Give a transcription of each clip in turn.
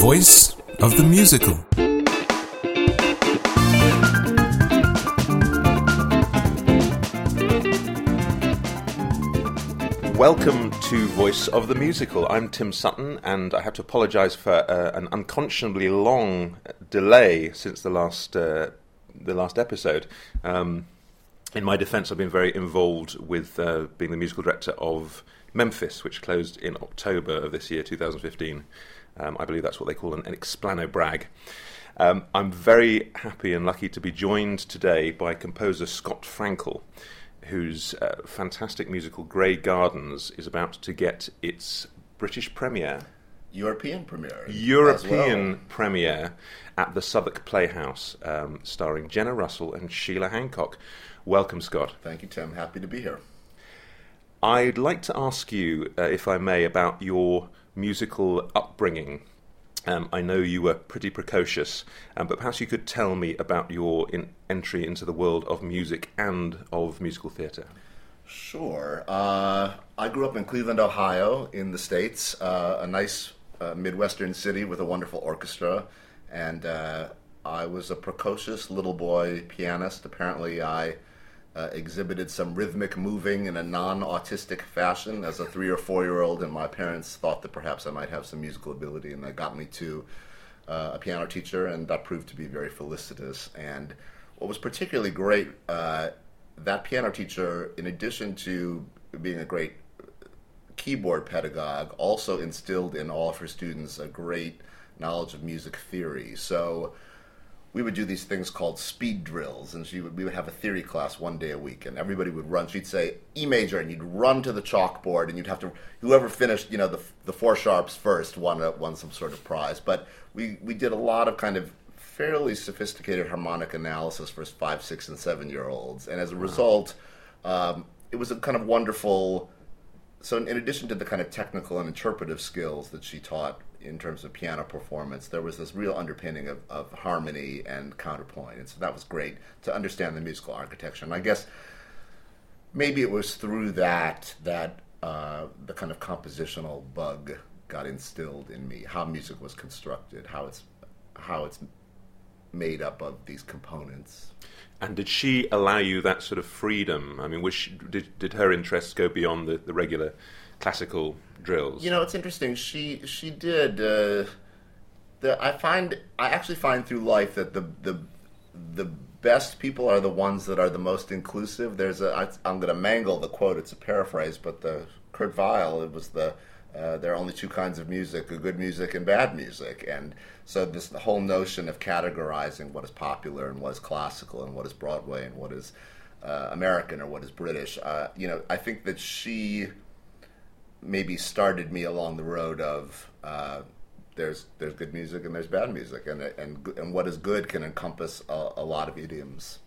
Voice of the Musical. Welcome to Voice of the Musical. I'm Tim Sutton, and I have to apologise for uh, an unconscionably long delay since the last uh, the last episode. Um, in my defence, I've been very involved with uh, being the musical director of Memphis, which closed in October of this year, 2015. Um, I believe that's what they call an, an explano brag. Um, I'm very happy and lucky to be joined today by composer Scott Frankel, whose uh, fantastic musical Grey Gardens is about to get its British premiere. European premiere. European well. premiere at the Southwark Playhouse, um, starring Jenna Russell and Sheila Hancock. Welcome, Scott. Thank you, Tim. Happy to be here. I'd like to ask you, uh, if I may, about your musical upbringing. Um, I know you were pretty precocious, um, but perhaps you could tell me about your in- entry into the world of music and of musical theatre. Sure. Uh, I grew up in Cleveland, Ohio, in the States, uh, a nice uh, Midwestern city with a wonderful orchestra. And uh, I was a precocious little boy pianist. Apparently, I uh, exhibited some rhythmic moving in a non autistic fashion as a three or four year old, and my parents thought that perhaps I might have some musical ability, and that got me to uh, a piano teacher, and that proved to be very felicitous. And what was particularly great, uh, that piano teacher, in addition to being a great keyboard pedagogue, also instilled in all of her students a great knowledge of music theory. So we would do these things called speed drills, and she would, we would have a theory class one day a week, and everybody would run. She'd say E major, and you'd run to the chalkboard, and you'd have to whoever finished, you know, the the four sharps first won a, won some sort of prize. But we we did a lot of kind of fairly sophisticated harmonic analysis for five, six, and seven year olds, and as a result, um, it was a kind of wonderful. So, in addition to the kind of technical and interpretive skills that she taught in terms of piano performance, there was this real underpinning of, of harmony and counterpoint. And so that was great to understand the musical architecture. And I guess maybe it was through that that uh, the kind of compositional bug got instilled in me, how music was constructed, how it's how it's made up of these components. And did she allow you that sort of freedom? I mean, she, did, did her interests go beyond the, the regular classical drills? You know, it's interesting. She she did. Uh, the I find I actually find through life that the the the best people are the ones that are the most inclusive. There's a I, I'm going to mangle the quote. It's a paraphrase, but the Kurt Weill. It was the uh, there are only two kinds of music: good music and bad music. And so this the whole notion of categorizing what is popular and what is classical and what is Broadway and what is uh, American or what is British. Uh, you know, I think that she maybe started me along the road of uh, there's there's good music and there's bad music, and and and what is good can encompass a, a lot of idioms.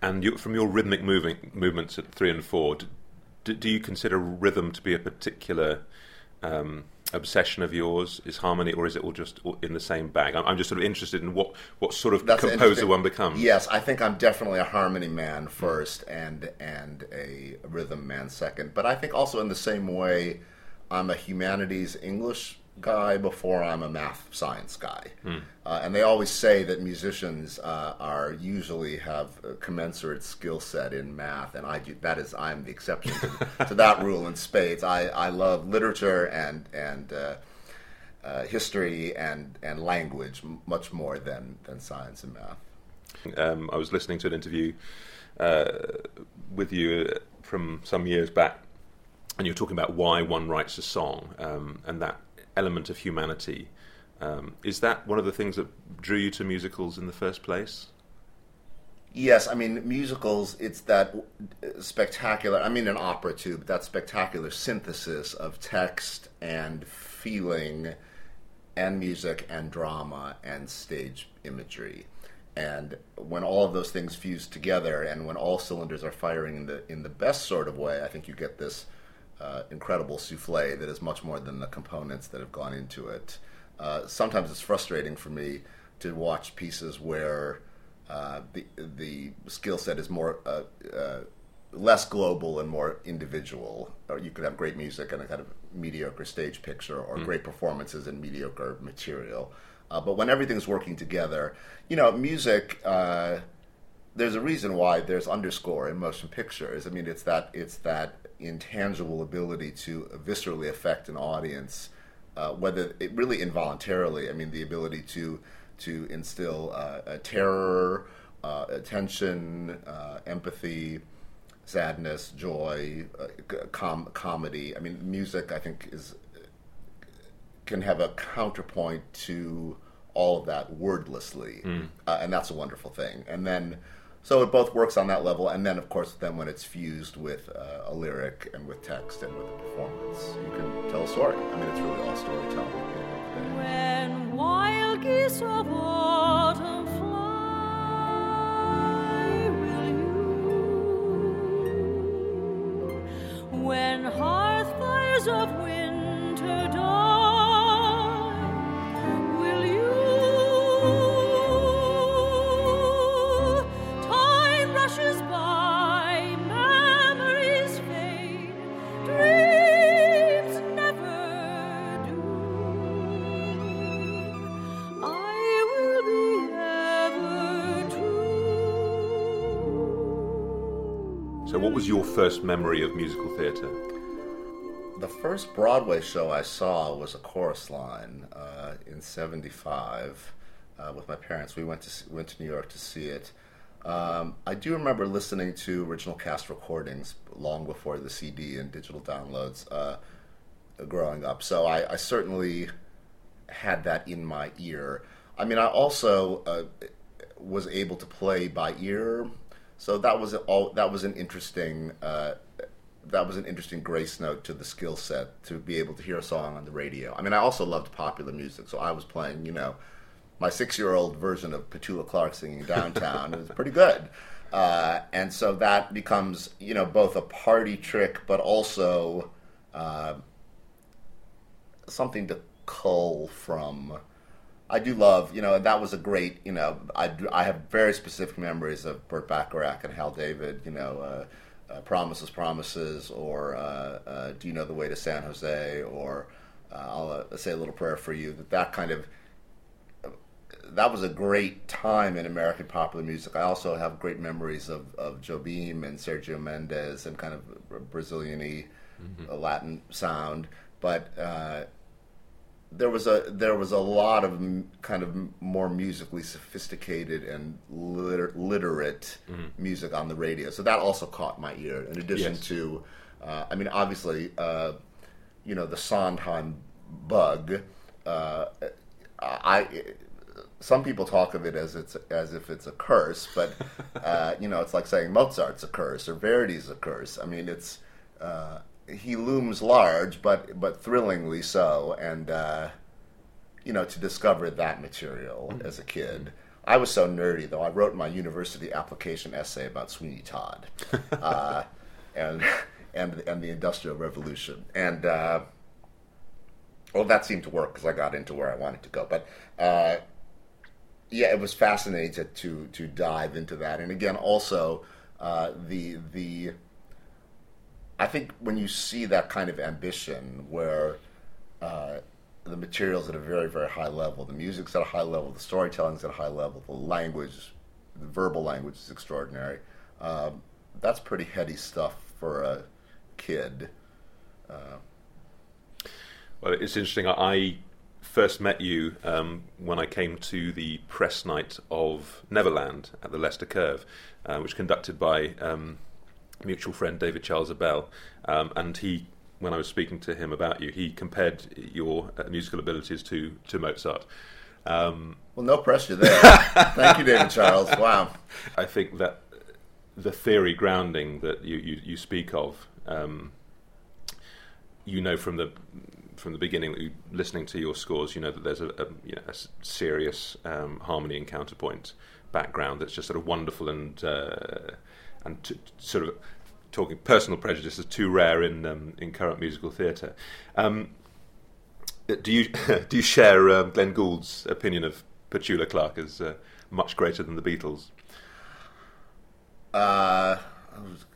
And you, from your rhythmic moving, movements at three and four, do, do you consider rhythm to be a particular um, obsession of yours? Is harmony, or is it all just in the same bag? I'm, I'm just sort of interested in what, what sort of That's composer one becomes. Yes, I think I'm definitely a harmony man first, and and a rhythm man second. But I think also in the same way, I'm a humanities English guy before I'm a math science guy. Uh, and they always say that musicians uh, are usually have a commensurate skill set in math, and I do. That is, I'm the exception to, to that rule in spades. I, I love literature and and uh, uh, history and and language much more than than science and math. Um, I was listening to an interview uh, with you from some years back, and you were talking about why one writes a song um, and that element of humanity. Um, is that one of the things that drew you to musicals in the first place? Yes, I mean musicals. It's that spectacular. I mean an opera too, but that spectacular synthesis of text and feeling, and music and drama and stage imagery, and when all of those things fuse together, and when all cylinders are firing in the in the best sort of way, I think you get this uh, incredible souffle that is much more than the components that have gone into it. Uh, sometimes it's frustrating for me to watch pieces where uh, the the skill set is more uh, uh, less global and more individual. Or you could have great music and a kind of mediocre stage picture, or great performances and mediocre material. Uh, but when everything's working together, you know, music. Uh, there's a reason why there's underscore in motion pictures. I mean, it's that it's that intangible ability to viscerally affect an audience, uh, whether it really involuntarily. I mean, the ability to to instill uh, a terror, uh, attention, uh, empathy, sadness, joy, uh, com- comedy. I mean, music. I think is can have a counterpoint to all of that wordlessly, uh, and that's a wonderful thing. And then, so it both works on that level, and then of course, then when it's fused with uh, a lyric and with text and with a performance, you can tell a story. I mean, it's really all storytelling. When wild geese of autumn fly, will you? When hearth fires of winter first memory of musical theatre? The first Broadway show I saw was a chorus line uh, in '75 uh, with my parents. We went to went to New York to see it. Um, I do remember listening to original cast recordings long before the CD and digital downloads uh, growing up. So I, I certainly had that in my ear. I mean, I also uh, was able to play by ear, so that was all. That was an interesting. Uh, that was an interesting grace note to the skill set to be able to hear a song on the radio. I mean, I also loved popular music, so I was playing, you know, my six-year-old version of Petula Clark singing "Downtown." it was pretty good, uh, and so that becomes, you know, both a party trick, but also uh, something to cull from. I do love, you know, that was a great, you know, I, do- I have very specific memories of Burt Bacharach and Hal David, you know, uh, uh, Promises, Promises, or uh, uh, Do You Know the Way to San Jose, or uh, I'll uh, Say a Little Prayer for You, that, that kind of, that was a great time in American popular music. I also have great memories of, of Jobim and Sergio Mendes and kind of Brazilian-y uh, Latin sound, but uh, there was a there was a lot of m- kind of m- more musically sophisticated and liter- literate music on the radio. So that also caught my ear. In addition Yes. to, uh, I mean, obviously, uh, you know, the Sondheim bug. Uh, I some people talk of it as it's as if it's a curse, but uh, you know, it's like saying Mozart's a curse or Verdi's a curse. I mean, it's uh, he looms large, but but thrillingly so, and uh, you know, to discover that material as a kid. I was so nerdy, though. I wrote my university application essay about Sweeney Todd, uh, and and and the Industrial Revolution, and uh, well, that seemed to work because I got into where I wanted to go. But uh, yeah, it was fascinating to, to to dive into that, and again, also uh, the the. I think when you see that kind of ambition, where uh, the material's at a very very high level, the music's at a high level, the storytelling's at a high level, the language, the verbal language is extraordinary. Um, that's pretty heady stuff for a kid. Well, it's interesting. I- first met you um, when I came to the press night of Neverland at the Leicester Curve, uh, which conducted by um, mutual friend David Charles Abell. Um, and he, when I was speaking to him about you, he compared your uh, musical abilities to, to Mozart. Um, Well, no pressure there. Thank you, David Charles. Wow. I think that the theory grounding that you, you, you speak of, um, you know from the from the beginning listening to your scores, you know that there's a, a, you know, a serious um, harmony and counterpoint background that's just sort of wonderful and uh, and t- sort of talking personal prejudice is too rare in um, in current musical theatre. Um, do you do you share um, Glenn Gould's opinion of Petula Clark as uh, much greater than the Beatles? Uh,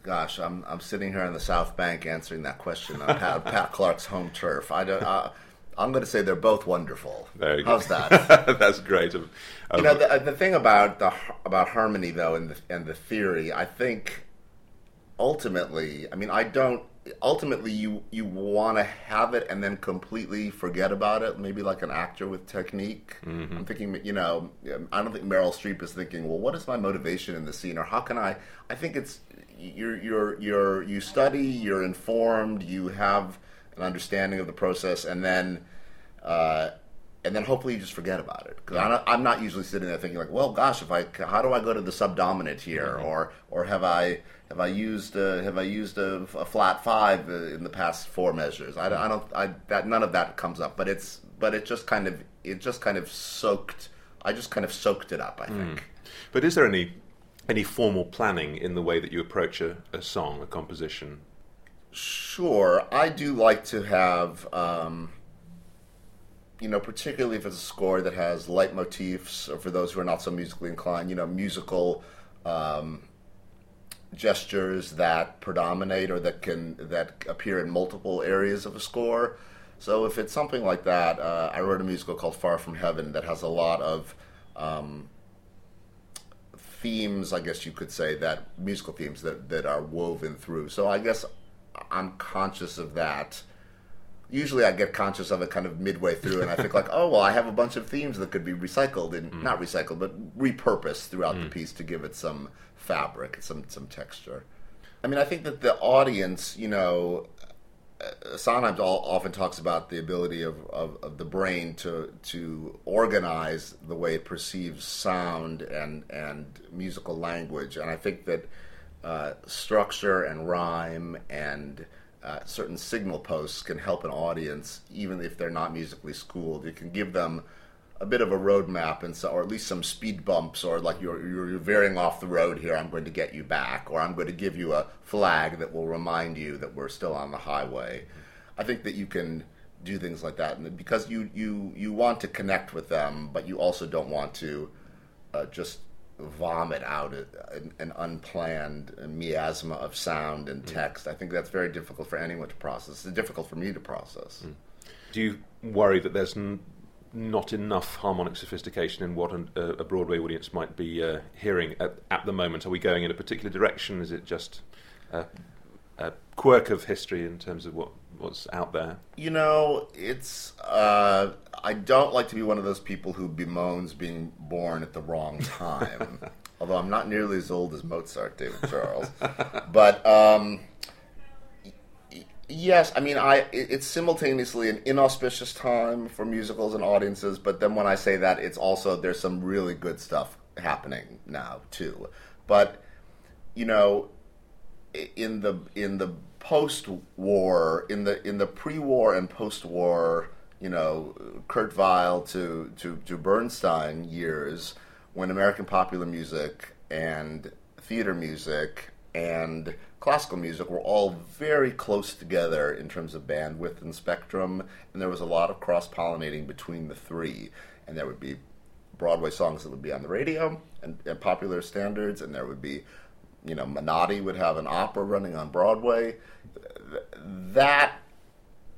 gosh, I'm I'm sitting here on the South Bank answering that question on Pat, Pat Clark's home turf. I don't. Uh, I'm going to say they're both wonderful. There you How's that? That's great. Um, you know, the, the thing about the about harmony though, and the and the theory, I think ultimately, I mean, I don't. Ultimately, you you want to have it and then completely forget about it. Maybe like an actor with technique. I'm thinking, you know, I don't think Meryl Streep is thinking, well, what is my motivation in the scene, or how can I? I think it's you're you're you're you study, you're informed, you have an understanding of the process, and then. Uh, and then hopefully you just forget about it. Because I'm not usually sitting there thinking like, well, gosh, if I how do I go to the subdominant here, or or have I have I used uh, have I used a, a flat five uh, in the past four measures? I, don't- I don't I that none of that comes up, but it's but it just kind of it just kind of soaked. I just kind of soaked it up. I think. But is there any any formal planning in the way that you approach a, a song, a composition? Sure, I do like to have, um, you know, particularly if it's a score that has leitmotifs, or for those who are not so musically inclined, you know, musical um, gestures that predominate or that can that appear in multiple areas of a score. So if it's something like that, uh, I wrote a musical called Far From Heaven that has a lot of um, themes, I guess you could say, that musical themes that, that are woven through. So I guess I'm conscious of that. Usually I get conscious of it kind of midway through and I think like, oh, well, I have a bunch of themes that could be recycled and not recycled, but repurposed throughout the piece to give it some fabric, some, some texture. I mean, I think that the audience, you know, uh, Sondheim often talks about the ability of, of, of the brain to to organize the way it perceives sound and and musical language, and I think that uh, structure and rhyme and uh, certain signal posts can help an audience, even if they're not musically schooled. It can give them a bit of a roadmap and so, or at least some speed bumps, or like you're, you're you're veering off the road here. I'm going to get you back, or I'm going to give you a flag that will remind you that we're still on the highway. I think that you can do things like that, and because you you you want to connect with them, but you also don't want to uh, just vomit out an, an unplanned miasma of sound and text. I think that's very difficult for anyone to process. It's difficult for me to process. Do you worry that there's n- not enough harmonic sophistication in what an, uh, a Broadway audience might be uh, hearing at, at the moment? Are we going in a particular direction? Is it just a, a quirk of history in terms of what, what's out there? You know, it's. Uh, I don't like to be one of those people who bemoans being born at the wrong time. Although I'm not nearly as old as Mozart, David Charles. but um, yes, I mean, I it's simultaneously an inauspicious time for musicals and audiences. But then when I say that, it's also there's some really good stuff happening now too. But you know, in the in the post-war, in the in the pre-war and post-war, you know, Kurt Weill to to to Bernstein years, when American popular music and theater music and classical music were all very close together in terms of bandwidth and spectrum, and there was a lot of cross-pollinating between the three, and there would be Broadway songs that would be on the radio and, and popular standards, and there would be, you know, Menotti would have an opera running on Broadway. That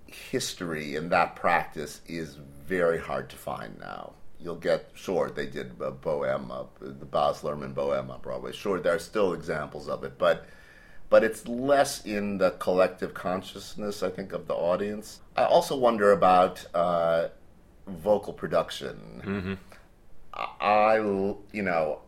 history and that practice is very hard to find now. You'll get, sure, they did uh, Bohème, uh, the Baz Luhrmann Bohème on Broadway. Sure, there are still examples of it, but but it's less in the collective consciousness, I think, of the audience. I also wonder about uh, vocal production. I, you know,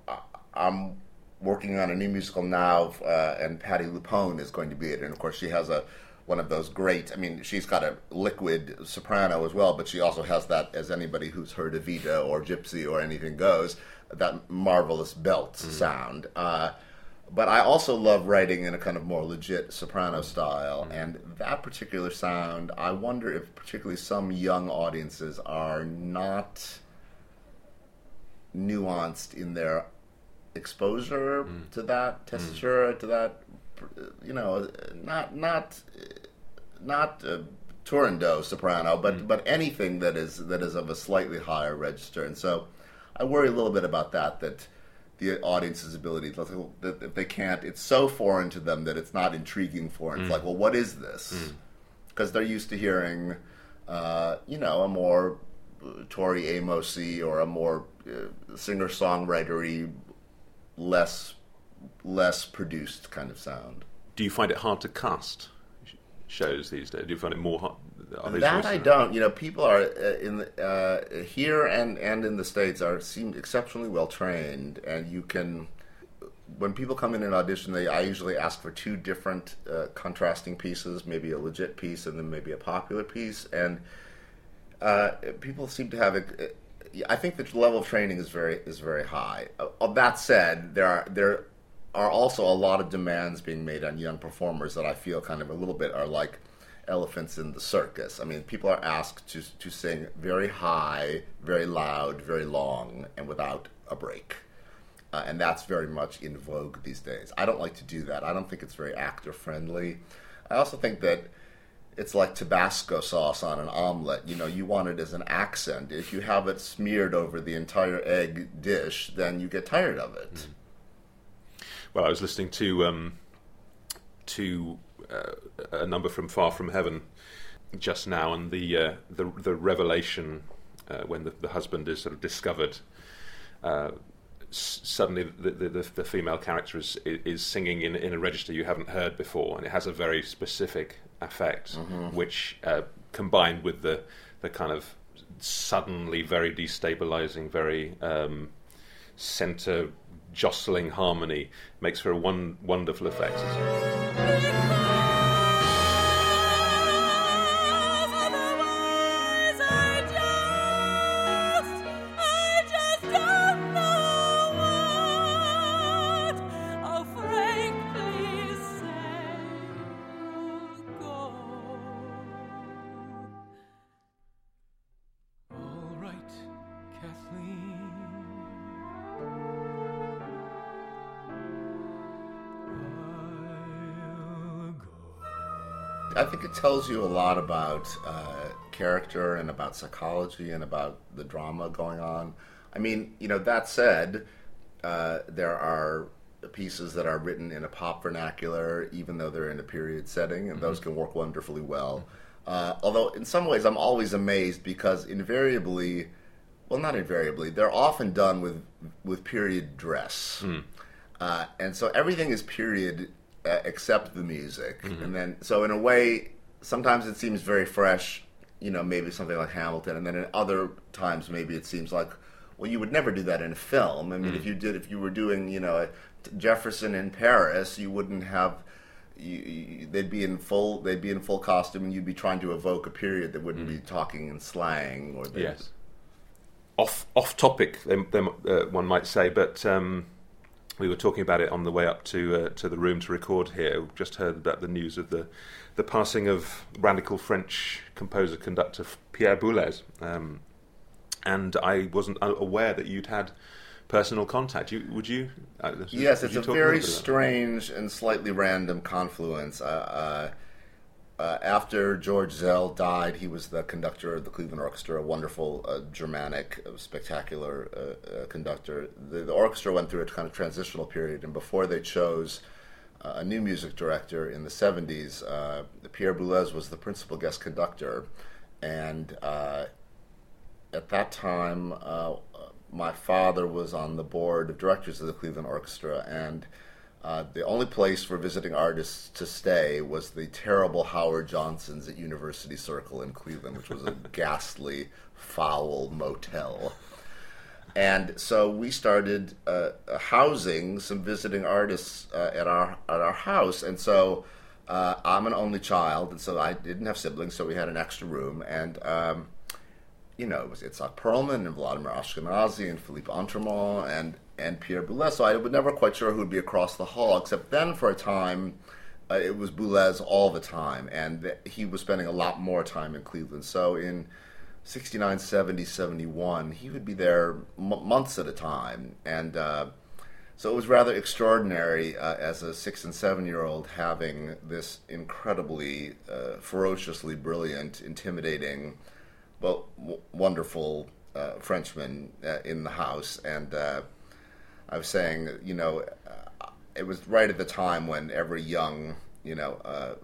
I'm working on a new musical now, uh, and Patti LuPone is going to be it. And of course, she has a one of those great. I mean, she's got a liquid soprano as well, but she also has that, as anybody who's heard Evita or Gypsy or anything goes, that marvelous belt sound. Uh, but I also love writing in a kind of more legit soprano style, mm-hmm. and that particular sound, I wonder if particularly some young audiences are not nuanced in their exposure mm. to that mm. texture, to that, you know, not not not uh, Turandot soprano, but mm. but anything that is that is of a slightly higher register. And so, I worry a little bit about that. That the audience's ability. It's like, well, that If they can't, it's so foreign to them that it's not intriguing for. them. It's like, well, what is this? Because they're used to hearing, uh, you know, a more uh, Tori Amosy or a more uh, singer songwritery, less less produced kind of sound. Do you find it hard to cast shows these days? Do you find it more hard? That I don't. You know, people are uh, in uh, here and and in the states are seem exceptionally well trained, and you can. When people come in and audition, they I usually ask for two different uh, contrasting pieces, maybe a legit piece and then maybe a popular piece, and uh, people seem to have a. I think the level of training is very is very high. Uh, of that said, there are there are also a lot of demands being made on young performers that I feel kind of a little bit are like elephants in the circus. I mean, people are asked to to sing very high, very loud, very long, and without a break. Uh, and that's very much in vogue these days. I don't like to do that. I don't think it's very actor friendly. I also think that it's like Tabasco sauce on an omelet. You know, you want it as an accent. If you have it smeared over the entire egg dish, then you get tired of it. Well, I was listening to um, to a number from Far From Heaven just now, and the uh, the, the revelation uh, when the, the husband is sort of discovered. Uh, s- suddenly, the, the, the, female character is is singing in, in a register you haven't heard before, and it has a very specific effect, which uh, combined with the the kind of suddenly very destabilizing, very um, center jostling harmony makes for a one wonderful effect. Tells you a lot about uh, character and about psychology and about the drama going on. I mean, you know, that said, uh, there are pieces that are written in a pop vernacular, even though they're in a period setting, and those can work wonderfully well. Uh, although, in some ways, I'm always amazed because invariably, well, not invariably, they're often done with with period dress, uh, and so everything is period uh, except the music. And then, so in a way, sometimes it seems very fresh. You know, maybe something like Hamilton, and then in other times, maybe it seems like, well, you would never do that in a film. I mean, if you did, if you were doing, you know, Jefferson in Paris, you wouldn't have. You, you, they'd be in full. They'd be in full costume, and you'd be trying to evoke a period that wouldn't be talking in slang or things. Yes. Off off topic, them, them, uh, one might say, but um, we were talking about it on the way up to uh, to the room to record here. We've just heard about the news of the the passing of radical French composer conductor Pierre Boulez, um, and I wasn't aware that you'd had personal contact. You would you? Uh, Yes, it's you a very little bit about that? strange and slightly random confluence. Uh, uh, after George Szell died, he was the conductor of the Cleveland Orchestra, a wonderful, uh, Germanic, uh, spectacular uh, uh, conductor. The, the orchestra went through a kind of transitional period, and before they chose a new music director in the 70s, uh, Pierre Boulez was the principal guest conductor. And at that time, my father was on the board of directors of the Cleveland Orchestra, and uh, the only place for visiting artists to stay was the terrible Howard Johnson's at University Circle in Cleveland, which was a ghastly, foul motel. And so we started uh, housing some visiting artists uh, at our at our house, and so uh, I'm an only child, and so I didn't have siblings, so we had an extra room, and um, you know, it was Itzhak Perlman and Vladimir Ashkenazy and Philippe Entremont and, and Pierre Boulez. So I was never quite sure who would be across the hall, except then for a time, uh, it was Boulez all the time. And th- he was spending a lot more time in Cleveland. So in 69, 70, 71, he would be there m- months at a time. And uh, so it was rather extraordinary uh, as a six and seven year old having this incredibly, uh, ferociously brilliant, intimidating, but w- wonderful uh, Frenchman uh, in the house, and I was saying, you know, uh, it was right at the time when every young, you know, uh,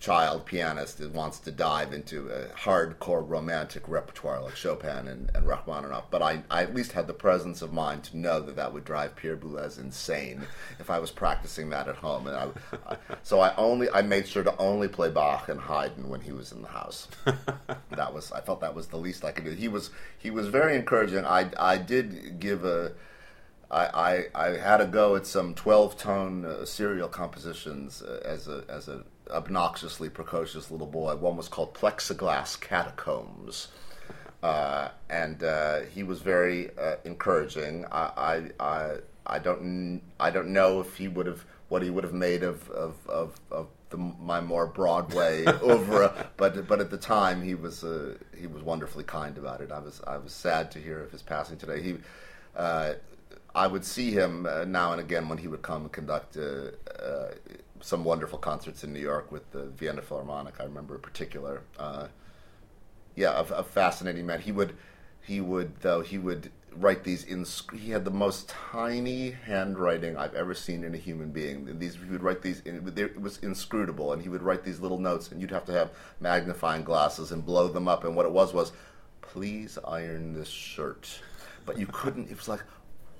child pianist that wants to dive into a hardcore romantic repertoire like Chopin and, and Rachmaninoff. But I, I at least had the presence of mind to know that that would drive Pierre Boulez insane if I was practicing that at home. And I, so I only I made sure to only play Bach and Haydn when he was in the house. that was I felt that was the least I could do. He was he was very encouraging. I I did give a. I, I, I had a go at some twelve tone uh, serial compositions uh, as a as a obnoxiously precocious little boy. One was called Plexiglass Catacombs. Uh, and uh, he was very uh, encouraging. I, I, I, I, don't, I don't know if he would have what he would have made of of, of, of the, my more Broadway over, but but at the time he was uh, he was wonderfully kind about it. I was I was sad to hear of his passing today. He. Uh, I would see him uh, now and again when he would come and conduct some wonderful concerts in New York with the Vienna Philharmonic. I remember in particular. Uh, yeah, a, a, fascinating man. He would, he would though he would write these in. He had the most tiny handwriting I've ever seen in a human being. These he would write these. In, it was inscrutable, and he would write these little notes, and you'd have to have magnifying glasses and blow them up. And what it was was, please iron this shirt, but you couldn't. It was like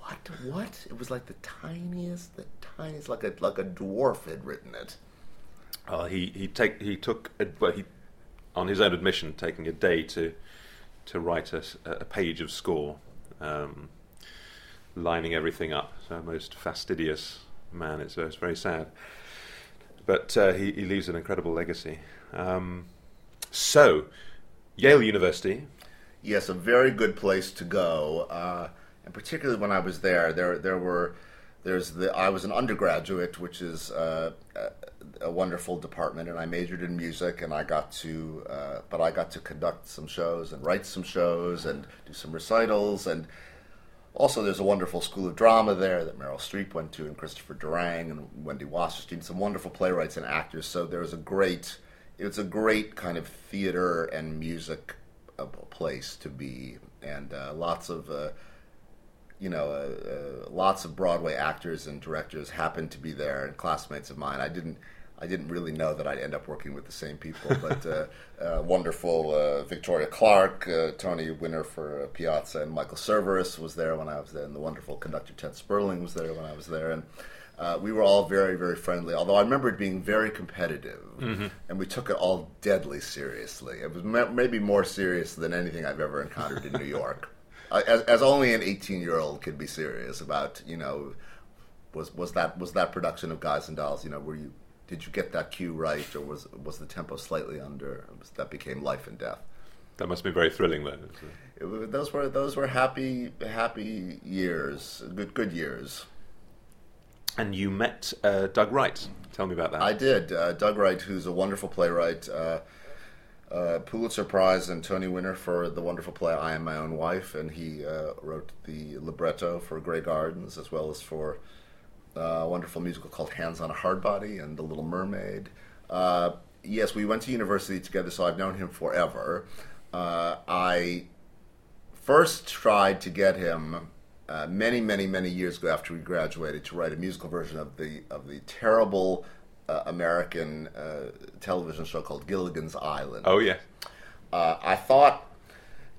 what? What? It was like the tiniest, the tiniest, like a like a dwarf had written it. Uh, he he take he took a, well he on his own admission taking a day to to write a, a page of score, um, lining everything up. So most fastidious man. It's, it's very sad, but uh, he he leaves an incredible legacy. Um, so, Yale University. Yes, a very good place to go. Uh, and particularly when I was there, there there were there's the I was an undergraduate, which is uh, a, a, wonderful department, and I majored in music, and I got to uh, but I got to conduct some shows and write some shows and do some recitals and. Also, there's a wonderful school of drama there that Meryl Streep went to, and Christopher Durang and Wendy Wasserstein, some wonderful playwrights and actors. So there was a great, it's a great kind of theater and music uh, place to be, and uh, lots of uh, you know, uh, uh, lots of Broadway actors and directors happened to be there, and classmates of mine. I didn't, I didn't really know that I'd end up working with the same people, but uh, uh wonderful uh, Victoria Clark, uh, Tony winner for Piazza, and Michael Cerveris was there when I was there, and the wonderful conductor Ted Sperling was there when I was there, and. we were all very, very friendly. Although I remember it being very competitive, mm-hmm. and we took it all deadly seriously. It was maybe more serious than anything I've ever encountered in New York as, as only an 18 year old could be serious about you know was was that was that production of Guys and Dolls you know were you did you get that cue right or was was the tempo slightly under was, that became life and death? That must be very thrilling then it, those were those were happy happy years good good years. And you met uh, Doug Wright. Tell me about that. I did. Uh, Doug Wright who's a wonderful playwright uh, uh, Pulitzer Prize and Tony winner for the wonderful play I Am My Own Wife, and he uh, wrote the libretto for Grey Gardens as well as for uh, a wonderful musical called Hands on a Hardbody and The Little Mermaid. Uh, yes, we went to university together, so I've known him forever. Uh, I first tried to get him many, many, many years ago after we graduated to write a musical version of the of the terrible uh, American uh, television show called Gilligan's Island. Oh yeah. Uh, I thought,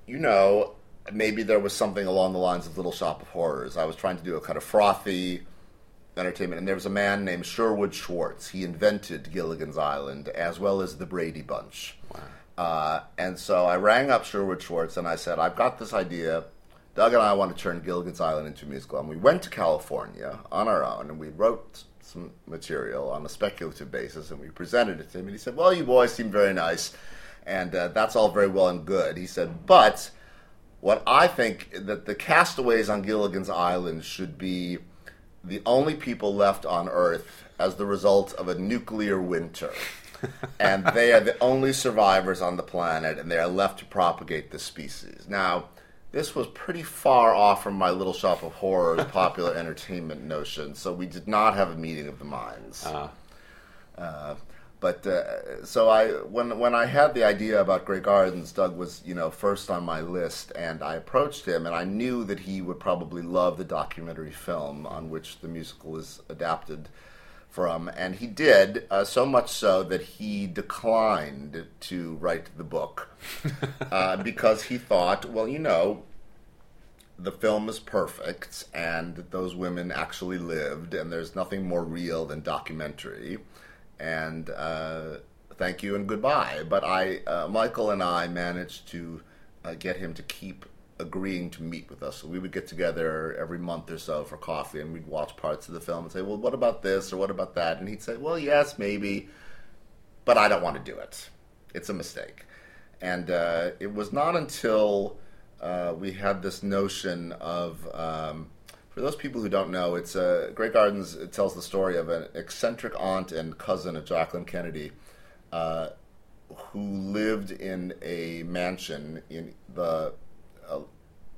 you know, maybe there was something along the lines of Little Shop of Horrors. I was trying to do a kind of frothy entertainment, and there was a man named Sherwood Schwartz. He invented Gilligan's Island as well as the Brady Bunch. Wow. Uh, and so I rang up Sherwood Schwartz and I said, I've got this idea. Doug and I want to turn Gilligan's Island into a musical. And we went to California on our own and we wrote some material on a speculative basis, and we presented it to him. And he said, "Well, you boys seem very nice, and uh, that's all very well and good." He said, "But what I think that the castaways on Gilligan's Island should be the only people left on Earth as the result of a nuclear winter." and they are the only survivors on the planet, and they are left to propagate the species. Now, this was pretty far off from my Little Shop of Horrors popular entertainment notion, so we did not have a meeting of the minds. Uh-huh. Uh, but uh, so I when when I had the idea about Grey Gardens, Doug was you know first on my list, and I approached him, and I knew that he would probably love the documentary film on which the musical is adapted from, and he did uh, so much so that he declined to write the book uh, because he thought, well, you know, the film is perfect and those women actually lived and there's nothing more real than documentary. And uh, thank you and goodbye. But i uh, michael and i managed to uh, get him to keep agreeing to meet with us. So we would get together every month or so for coffee and we'd watch parts of the film and say well what about this or what about that? And he'd say well yes maybe but i don't want to do it. It's a mistake. And uh, it was not until uh, we had this notion of, um, for those people who don't know, it's uh, Grey Gardens. It tells the story of an eccentric aunt and cousin of Jacqueline Kennedy, uh, who lived in a mansion in the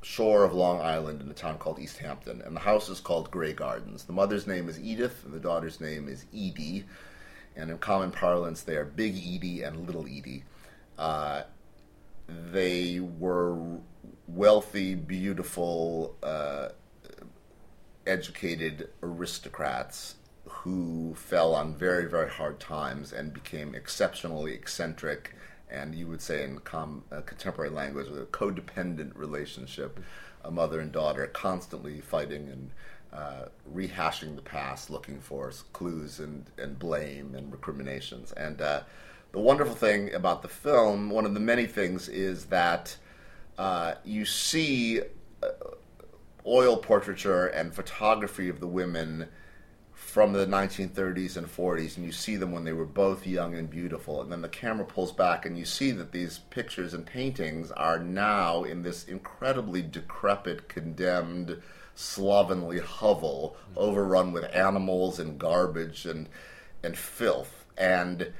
shore of Long Island in a town called East Hampton, and the house is called Grey Gardens. The mother's name is Edith, and the daughter's name is Edie, and in common parlance, they are Big Edie and Little Edie. Uh, they were wealthy, beautiful, uh, educated aristocrats who fell on very, very hard times and became exceptionally eccentric, and you would say in com- uh, contemporary language, a codependent relationship, a mother and daughter constantly fighting and uh, rehashing the past, looking for clues and, and blame and recriminations. And uh, the wonderful thing about the film, one of the many things, is that uh, you see uh, oil portraiture and photography of the women from the 1930s and 40s, and you see them when they were both young and beautiful. And then the camera pulls back, and you see that these pictures and paintings are now in this incredibly decrepit, condemned, slovenly hovel, overrun with animals and garbage and and filth. And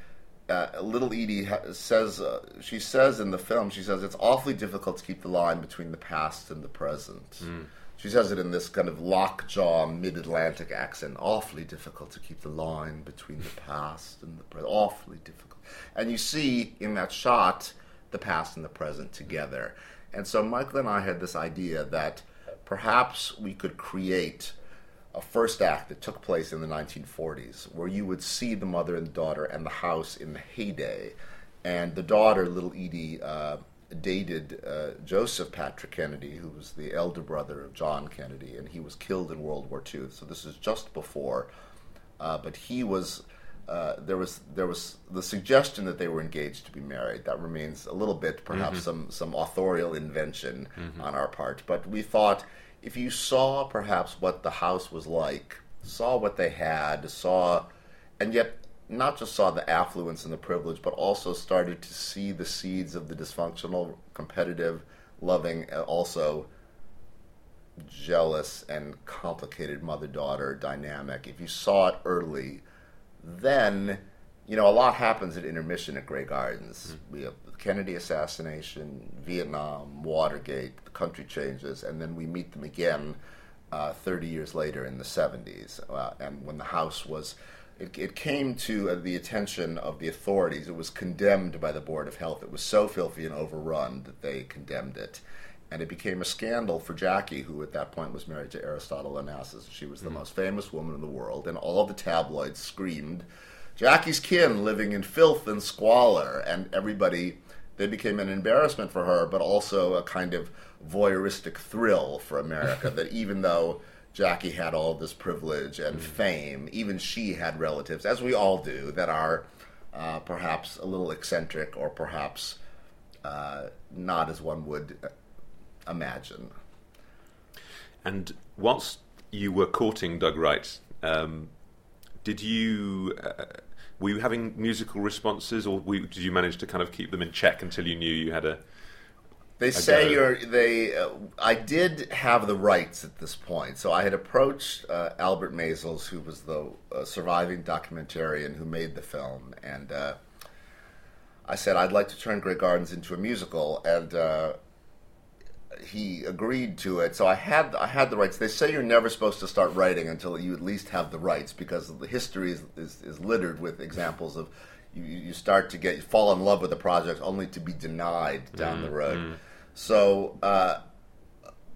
uh, little Edie says uh, she says in the film she says it's awfully difficult to keep the line between the past and the present. Mm. She says it in this kind of lockjaw mid-Atlantic accent. Awfully difficult to keep the line between the past and the present. Awfully difficult. And you see in that shot the past and the present together. And so Michael and I had this idea that perhaps we could create a first act that took place in the 1940s, where you would see the mother and daughter and the house in the heyday. And the daughter, little Edie, uh, dated uh, Joseph Patrick Kennedy, who was the elder brother of John Kennedy, and he was killed in World War II. So this is just before. Uh, but he was. Uh, there was there was the suggestion that they were engaged to be married. That remains a little bit, perhaps some some authorial invention on our part. But we thought if you saw perhaps what the house was like, saw what they had, saw, and yet not just saw the affluence and the privilege, but also started to see the seeds of the dysfunctional, competitive, loving, and also jealous and complicated mother daughter dynamic. If you saw it early, then you know a lot happens at intermission at Grey Gardens. We have the Kennedy assassination, Vietnam, Watergate. The country changes, and then we meet them again uh, 30 years later in the 70s, uh, and when the house was. It, it came to uh, the attention of the authorities. It was condemned by the Board of Health. It was so filthy and overrun that they condemned it and it became a scandal for Jackie, who at that point was married to Aristotle Onassis. She was the most famous woman in the world, and all the tabloids screamed, "Jackie's kin living in filth and squalor," and everybody. They became an embarrassment for her, but also a kind of voyeuristic thrill for America. that even though Jackie had all this privilege and fame, even she had relatives, as we all do, that are uh, perhaps a little eccentric or perhaps uh, not as one would uh, imagine. And whilst you were courting Doug Wright, um, did you uh, were you having musical responses, or did you manage to kind of keep them in check until you knew you had a? They say you're they. Uh, I did have the rights at this point, so I had approached uh, Albert Maysles, who was the uh, surviving documentarian who made the film, and uh, I said I'd like to turn Grey Gardens into a musical, and uh, he agreed to it. So I had I had the rights. They say you're never supposed to start writing until you at least have the rights, because the history is, is, is littered with examples of you, you start to get you fall in love with the project only to be denied down the road. So uh,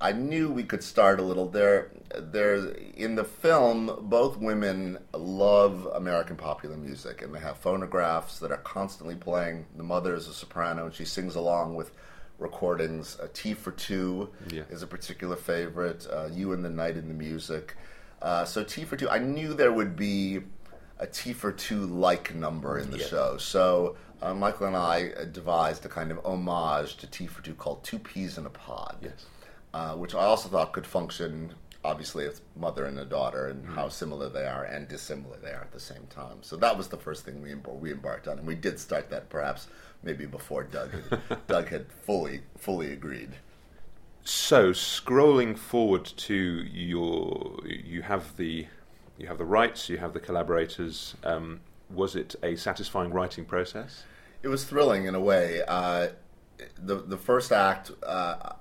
I knew we could start a little there. There in the film, both women love American popular music, and they have phonographs that are constantly playing. The mother is a soprano, and she sings along with recordings. Uh, Tea for Two Yeah. is a particular favorite. Uh, you and the Night in the Music. Uh, so Tea for Two, I knew there would be a Tea for Two like number in the Yeah. show. So uh, Michael and I devised a kind of homage to Tea for Two called Two Peas in a Pod Yes. uh, which I also thought could function. Obviously, as mother and a daughter, and Mm-hmm. how similar they are and dissimilar they are at the same time. So that was the first thing we embar- we embarked on, and we did start that perhaps maybe before Doug had, Doug had fully fully agreed. So scrolling forward to your, you have the, you have the rights, you have the collaborators. Um, was it a satisfying writing process? It was thrilling in a way. Uh, the the first act, uh,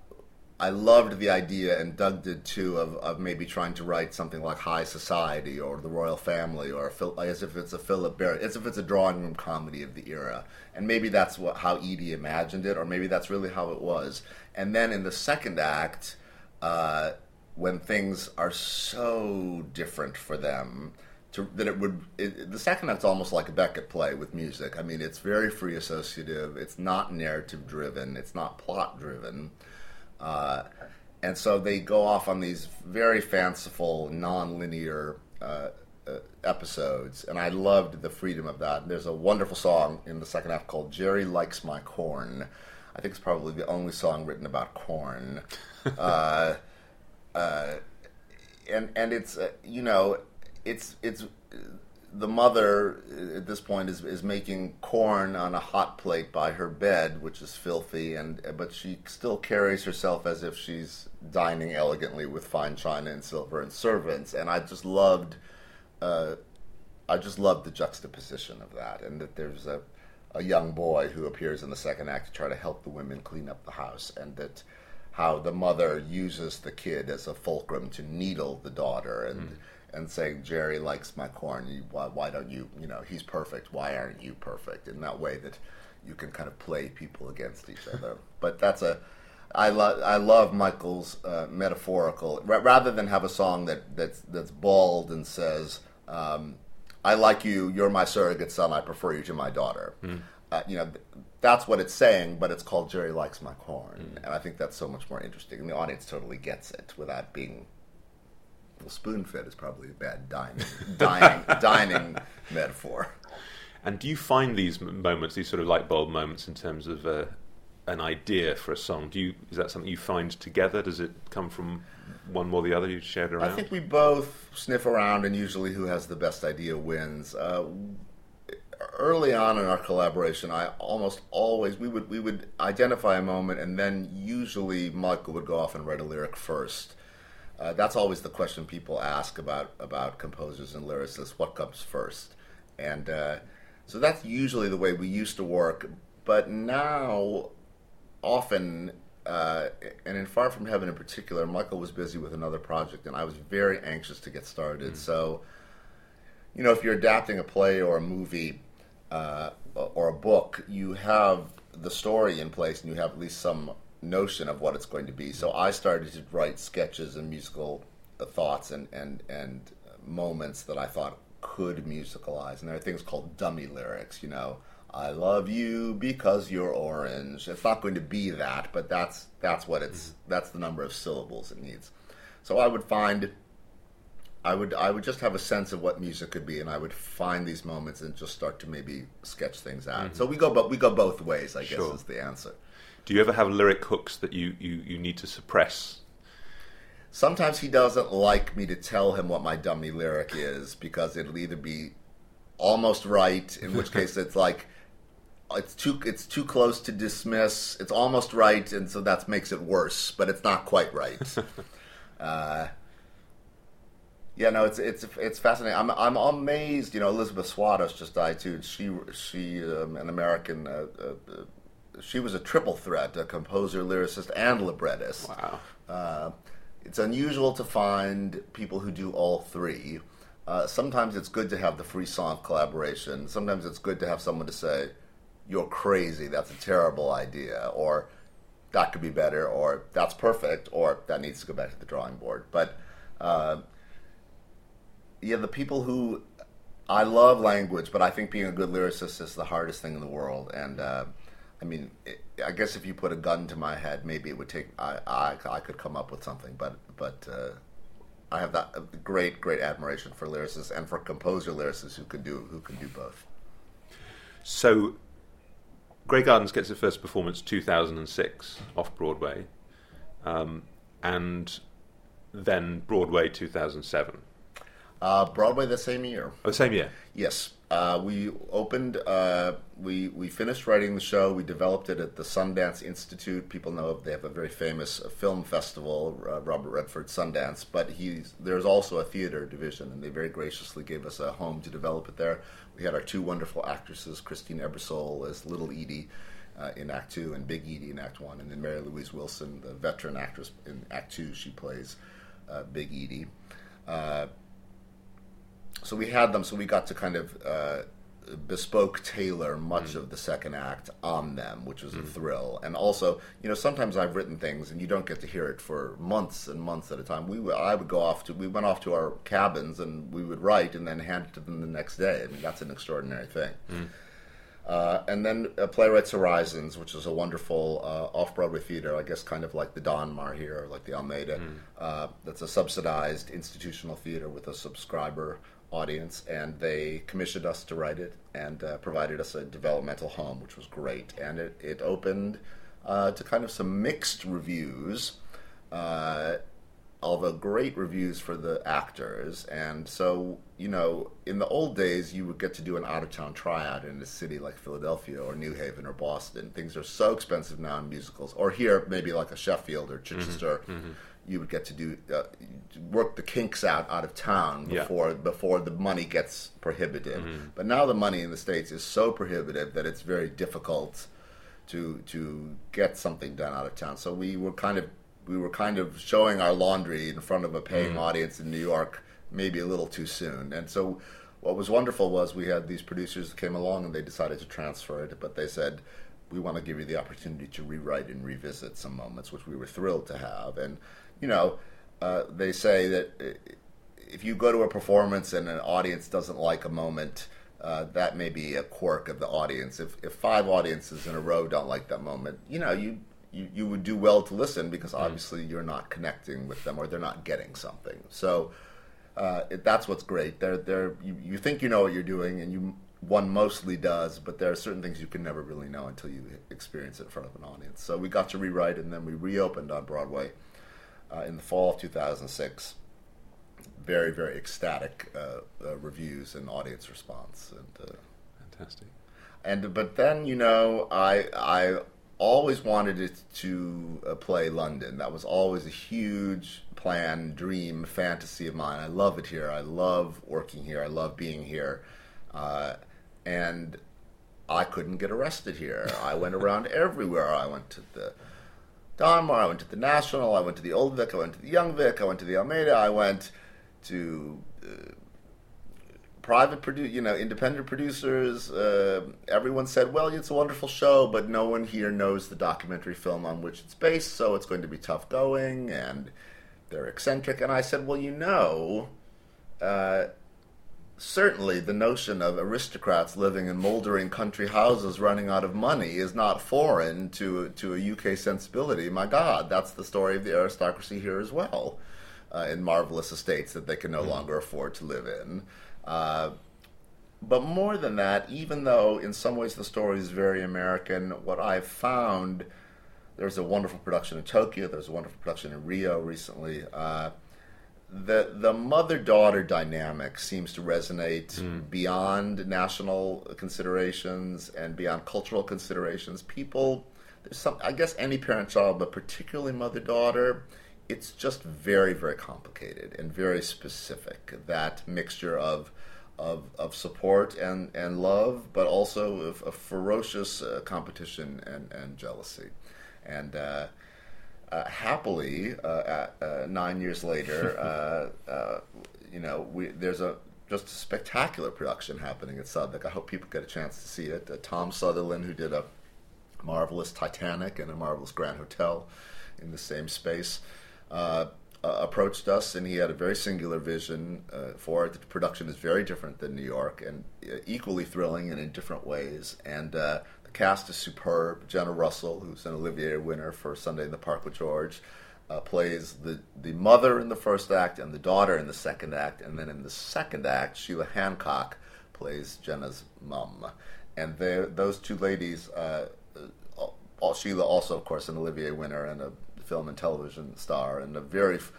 I loved the idea, and Doug did too, of, of maybe trying to write something like High Society or The Royal Family, or as if it's a Philip Barry, as if it's a drawing room comedy of the era. And maybe that's what how Edie imagined it, or maybe that's really how it was. And then in the second act, uh, when things are so different for them to, that it would it, the second act's almost like a Beckett play with music. I mean, it's very free associative. It's not narrative driven. It's not plot driven. Uh, and so they go off on these very fanciful, non-linear uh, uh, episodes, and I loved the freedom of that. And there's a wonderful song in the second half called "Jerry Likes My Corn." I think it's probably the only song written about corn. uh, and and it's uh, you know it's it's the mother at this point is is making corn on a hot plate by her bed, which is filthy, and but she still carries herself as if she's dining elegantly with fine china and silver and servants, and I just loved. Uh, I just loved the juxtaposition of that, and that there's a, a young boy who appears in the second act to try to help the women clean up the house, and that how the mother uses the kid as a fulcrum to needle the daughter, and and saying Jerry likes my corn. Why, why don't you? You know, he's perfect. Why aren't you perfect? In that way that you can kind of play people against each other. But that's a I love I love Michael's uh, metaphorical ra- rather than have a song that that's that's bald and says um, I like you you're my surrogate son I prefer you to my daughter uh, you know that's what it's saying but it's called Jerry likes my corn and I think that's so much more interesting and the audience totally gets it without being well spoon fed is probably a bad dining dining dining metaphor And do you find these moments, these sort of light bulb moments, in terms of uh, an idea for a song? Do you is that something you find together? Does it come from one more the other? You shared around. I think we both sniff around, and usually who has the best idea wins. Uh, early on in our collaboration, I almost always we would we would identify a moment, and then usually Michael would go off and write a lyric first. Uh, that's always the question people ask about about composers and lyricists: what comes first? And uh, so that's usually the way we used to work. But now, often, uh, and in Far From Heaven in particular, Michael was busy with another project, and I was very anxious to get started. So, you know, if you're adapting a play or a movie uh, or a book, you have the story in place, and you have at least some notion of what it's going to be. So I started to write sketches and musical uh, thoughts and and and moments that I thought could musicalize. And there are things called dummy lyrics. You know, I love you because you're orange. It's not going to be that, but that's that's what it's that's the number of syllables it needs. So I would find. I would I would just have a sense of what music could be, and I would find these moments and just start to maybe sketch things out. So we go, but we go both ways. I guess is the answer. Do you ever have lyric hooks that you, you, you need to suppress? Sometimes he doesn't like me to tell him what my dummy lyric is because it'll either be almost right, in which case it's like it's too it's too close to dismiss. It's almost right, and so that makes it worse, but it's not quite right. uh, yeah, no, it's it's it's fascinating. I'm I'm amazed. You know, Elizabeth Swados just died too. She she um, an American. Uh, uh, she was a triple threat: a composer, lyricist, and librettist. Wow. Uh, it's unusual to find people who do all three. uh, sometimes it's good to have the free song collaboration. Sometimes it's good to have someone to say, "You're crazy. That's a terrible idea," or "That could be better," or "That's perfect," or "That needs to go back to the drawing board." But uh, yeah, the people who I love language, but I think being a good lyricist is the hardest thing in the world. And uh, I mean, it, I guess if you put a gun to my head, maybe it would take. I I, I could come up with something, but but uh, I have that uh, great great admiration for lyricists and for composer lyricists who can do who can do both. So, Grey Gardens gets its first performance 2006 off Broadway, um, and then Broadway 2007. Uh, Broadway the same year. Oh, same year. Yes, uh, we opened. Uh, we we finished writing the show. We developed it at the Sundance Institute. People know they have a very famous uh, film festival, uh, Robert Redford Sundance. But he's there's also a theater division, and they very graciously gave us a home to develop it there. We had our two wonderful actresses, Christine Ebersole as Little Edie. Uh, in Act Two and Big Edie in Act One, and then Mary Louise Wilson, the veteran actress in Act Two, she plays uh, Big Edie so we had them, so we got to kind of uh, bespoke tailor much of the second act on them, which was a thrill. And also, you know, sometimes I've written things and you don't get to hear it for months and months at a time. We, I would go off to, we went off to our cabins and we would write and then hand it to them the next day. I mean, that's an extraordinary thing. Uh, and then uh, Playwrights Horizons, which is a wonderful uh, off Broadway theater, I guess kind of like the Donmar here, or like the Almeida. Uh, that's a subsidized institutional theater with a subscriber audience, and they commissioned us to write it and uh, provided us a developmental home, which was great. And it, it opened uh, to kind of some mixed reviews. Uh, although great reviews for the actors. And so, you know, in the old days, you would get to do an out of town tryout in a city like Philadelphia or New Haven or Boston. Things are so expensive now in musicals. Or here, maybe like a Sheffield or Chichester. You would get to do uh, work the kinks out out of town Yeah. before before the money gets prohibitive. But now the money in the states is so prohibitive that it's very difficult to to get something done out of town. So we were kind of we were kind of showing our laundry in front of a paying audience in New York maybe a little too soon. And so what was wonderful was we had these producers that came along and they decided to transfer it, but they said we want to give you the opportunity to rewrite and revisit some moments, which we were thrilled to have. And you know, uh, they say that uh, if you go to a performance and an audience doesn't like a moment, uh, that may be a quirk of the audience. If, if five audiences in a row don't like that moment, you know, you, you, you would do well to listen because obviously you're not connecting with them or they're not getting something. So uh, it, that's what's great. They're, they're, you, you think you know what you're doing and you one mostly does, but there are certain things you can never really know until you experience it in front of an audience. So we got to rewrite and then we reopened on Broadway uh, in the fall of 2006 very very ecstatic uh, uh, reviews and audience response and uh, Fantastic. and but then you know I I always wanted it to uh, play London. That was always a huge plan dream fantasy of mine. I love it here. I love working here. I love being here. Uh, and I couldn't get arrested here. I went around everywhere. I went to the Donmar. I went to the National. I went to the Old Vic. I went to the Young Vic. I went to the Almeida. I went to uh, private produ- you know, independent producers. Uh, everyone said, "Well, it's a wonderful show, but no one here knows the documentary film on which it's based, so it's going to be tough going." And they're eccentric. And I said, "Well, you know." Uh, certainly the notion of aristocrats living in moldering country houses running out of money is not foreign to to a UK sensibility. My God, that's the story of the aristocracy here as well, uh, in marvelous estates that they can no longer afford to live in. Uh, but more than that, even though in some ways the story is very American, what I've found there's a wonderful production in Tokyo. There's a wonderful production in Rio recently. Uh, the the mother daughter dynamic seems to resonate beyond national considerations and beyond cultural considerations. People, there's some, I guess, any parent child, but particularly mother daughter, it's just very very complicated and very specific. That mixture of of, of support and, and love, but also of, of ferocious uh, competition and, and jealousy. And uh, uh, happily, uh, at, uh, nine years later, uh, uh, you know, we, there's a just a spectacular production happening at Southwark. I hope people get a chance to see it. Uh, Thom Southerland, who did a marvelous Titanic and a marvelous Grand Hotel in the same space, uh, uh, approached us, and he had a very singular vision uh, for it. The production is very different than New York, and uh, equally thrilling and in different ways. And uh, the cast is superb. Jenna Russell, who's an Olivier winner for Sunday in the Park with George, uh, plays the the mother in the first act and the daughter in the second act, and then in the second act, Sheila Hancock plays Jenna's mum. And those two ladies. Uh, uh, Sheila also, of course, an Olivier winner and a film and television star, and a very. f-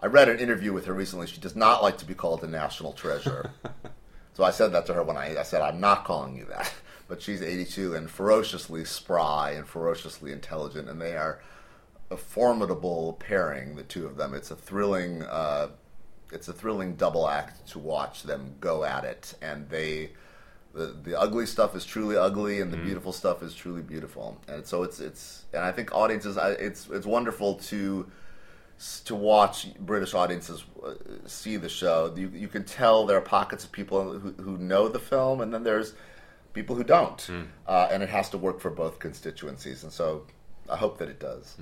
I read an interview with her recently. She does not like to be called a national treasure. so I said that to her when I, I said, I'm not calling you that. But she's 82 and ferociously spry and ferociously intelligent, and they are a formidable pairing, the two of them. It's a thrilling. Uh, it's a thrilling double act to watch them go at it, and they the the ugly stuff is truly ugly, and the beautiful stuff is truly beautiful. And so it's it's and I think audiences, it's it's wonderful to to watch British audiences uh, see the show. You you can tell there are pockets of people who who know the film, and then there's people who don't, uh, and it has to work for both constituencies. And so I hope that it does.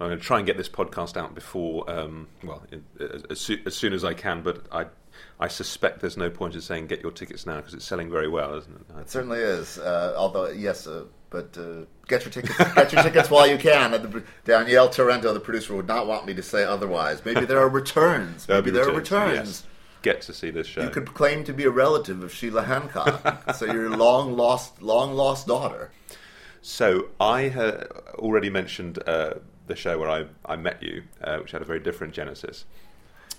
I'm going to try and get this podcast out before, um, well, as, as soon as I can. But I, I suspect there's no point in saying get your tickets now because it's selling very well, isn't it? It certainly is. Uh, although, yes, uh, but uh, get your tickets. Get your tickets while you can. The, Danielle Tarento, the producer, would not want me to say otherwise. Maybe there are returns. Maybe be there are returns, returns. yes. Get to see this show. You could claim to be a relative of Sheila Hancock. so your long lost, long lost daughter. So I had already mentioned uh, the show where I, I met you, uh, which had a very different genesis.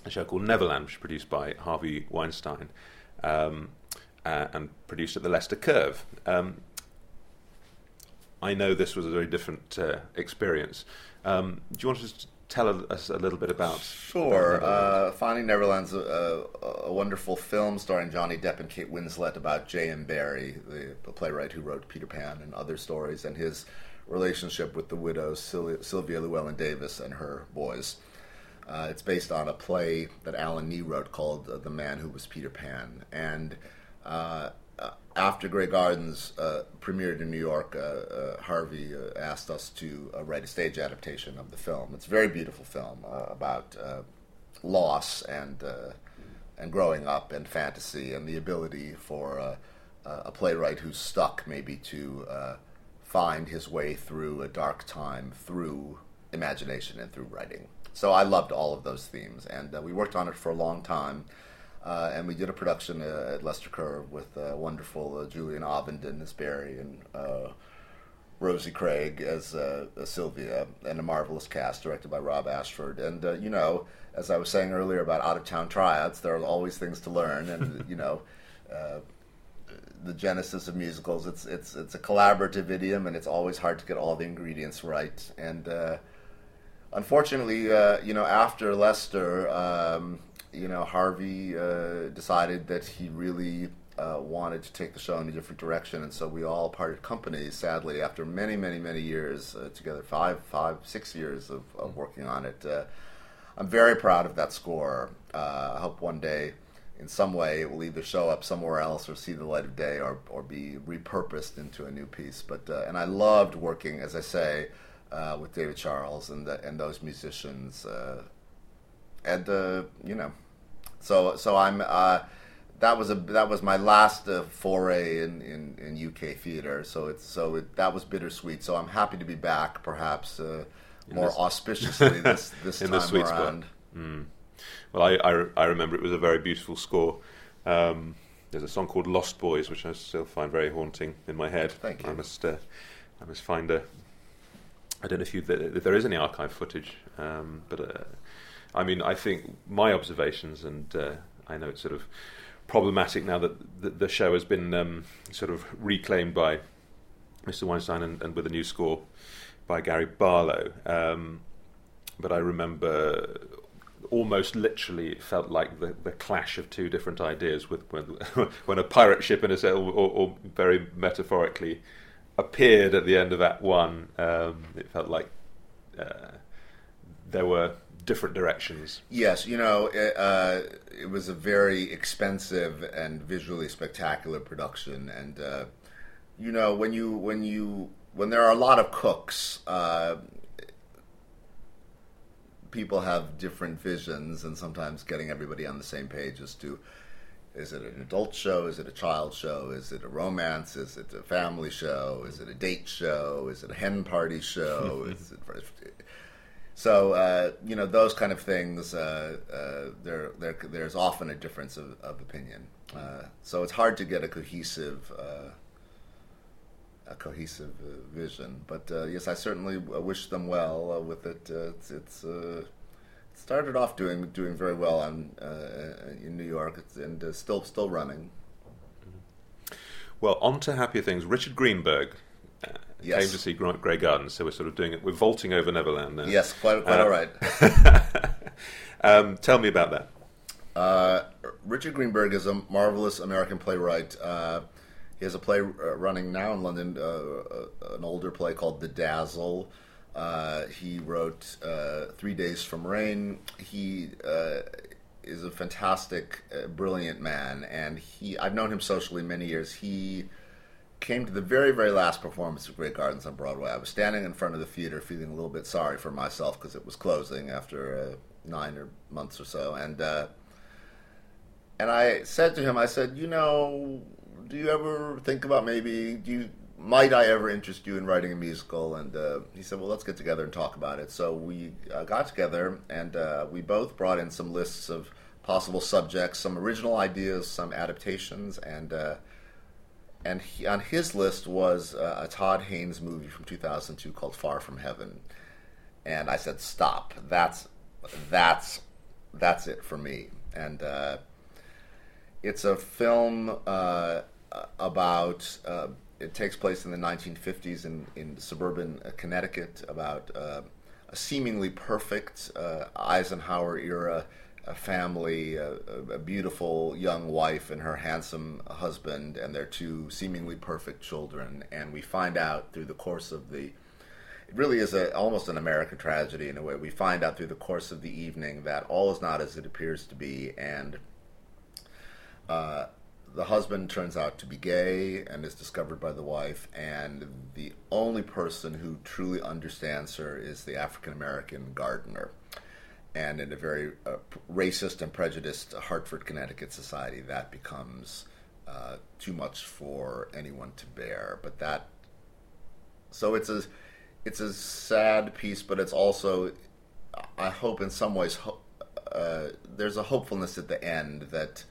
A show called Neverland, which was produced by Harvey Weinstein um, uh, and produced at the Leicester Curve. Um, I know this was a very different uh, experience. Um, do you want to just tell us a little bit about? Sure. about Uh, Finding Neverland's a, a, a wonderful film starring Johnny Depp and Kate Winslet about J.M. Barrie, the, the playwright who wrote Peter Pan and other stories, and his relationship with the widow Syl- Sylvia Llewelyn Davies and her boys. Uh, it's based on a play that Allan Knee wrote called uh, The Man Who Was Peter Pan. And uh, after Grey Gardens uh, premiered in New York, uh, uh, Harvey uh, asked us to uh, write a stage adaptation of the film. It's a very beautiful film about loss and and growing up and fantasy and the ability for a playwright who's stuck maybe to find his way through a dark time through imagination and through writing. So I loved all of those themes, and we worked on it for a long time. Uh, and we did a production uh, at Leicester Curve with uh, wonderful uh, Julian Ovenden as Barrie and uh, Rosie Craig as, uh, as Sylvia, and a marvelous cast directed by Rob Ashford. And you know, as I was saying earlier about out of town tryouts, there are always things to learn, and you know. The genesis of musicals. It's it's it's a collaborative idiom, and it's always hard to get all the ingredients right. And unfortunately, you know, after Leicester, um, you know, Harvey uh, decided that he really uh, wanted to take the show in a different direction, and so we all parted company. Sadly, after many, many, many years uh, together, five, five, six years of, of working on it. Uh, I'm very proud of that score. Uh, I hope one day, in some way, it will either show up somewhere else or see the light of day, or, or be repurposed into a new piece. But uh, and I loved working, as I say, uh, with David Charles and the, and those musicians, uh, and uh, you know, so so I'm. Uh, that was a that was my last uh, foray in, in, in UK theater. So it's so it, that was bittersweet. So I'm happy to be back, perhaps uh, more this- auspiciously this this In time the sweet spot. around. Well, I, I, I remember it was a very beautiful score. Um, there's a song called "Lost Boys," which I still find very haunting in my head. Thank you. I must, uh, I must find a. I don't know if, you, if there is any archive footage, um, but uh, I mean, I think my observations, and uh, I know it's sort of problematic now that the, the show has been um, sort of reclaimed by Mr. Weinstein and, and with a new score by Gary Barlow. Um, but I remember almost literally it felt like the, the clash of two different ideas with when, when a pirate ship in a sail, or, or very metaphorically appeared at the end of Act One. Um, it felt like uh, there were different directions. Yes, you know, it, uh, it was a very expensive and visually spectacular production, and uh, you know, when you when you when there are a lot of cooks, uh, people have different visions, and sometimes getting everybody on the same page as to is it an adult show? Is it a child show? Is it a romance? Is it a family show? Is it a date show? Is it a hen party show? is it, so uh, you know those kind of things. Uh, uh, there, there, there's often a difference of, of opinion. Uh, so it's hard to get a cohesive, uh, a cohesive vision. But yes, I certainly wish them well with it. it's, it's started off doing doing very well on in New York and still still running. Well, on to happier things. Richard Greenberg yes. came to see Grey Gardens, so we're sort of doing it. We're vaulting over Neverland now. Yes, quite, quite uh, all right. um, tell me about that. Uh, Richard Greenberg is a marvelous American playwright. Uh, he has a play uh, running now in London, uh, uh, an older play called The Dazzle. he wrote Three Days from Rain. He is a fantastic, brilliant man, and he I've known him socially many years. He came to the very, very last performance of Grey Gardens on Broadway. I was standing in front of the theater feeling a little bit sorry for myself because it was closing after uh, nine or months or so. And, uh, and I said to him, I said, you know, do you ever think about maybe, do you, might I ever interest you in writing a musical? And uh, he said, well, let's get together and talk about it. So we uh, got together and uh, we both brought in some lists of possible subjects, some original ideas, some adaptations, and uh, and he, on his list was uh, a Todd Haynes movie from 2002 called Far From Heaven, and I said, "Stop! That's that's that's it for me." And uh, it's a film uh, about. Uh, it takes place in the 1950s in, in suburban uh, Connecticut about uh, a seemingly perfect Eisenhower era a family, a, a, beautiful young wife and her handsome husband, and their two seemingly perfect children. And we find out through the course of the it really is a, almost an American tragedy in a way. We find out through the course of the evening that all is not as it appears to be, and uh, the husband turns out to be gay and is discovered by the wife, and the only person who truly understands her is the African American gardener and in a very uh, racist and prejudiced Hartford, Connecticut society, that becomes uh, too much for anyone to bear. But that, so it's a, it's a sad piece, but it's also, I hope in some ways, uh, there's a hopefulness at the end that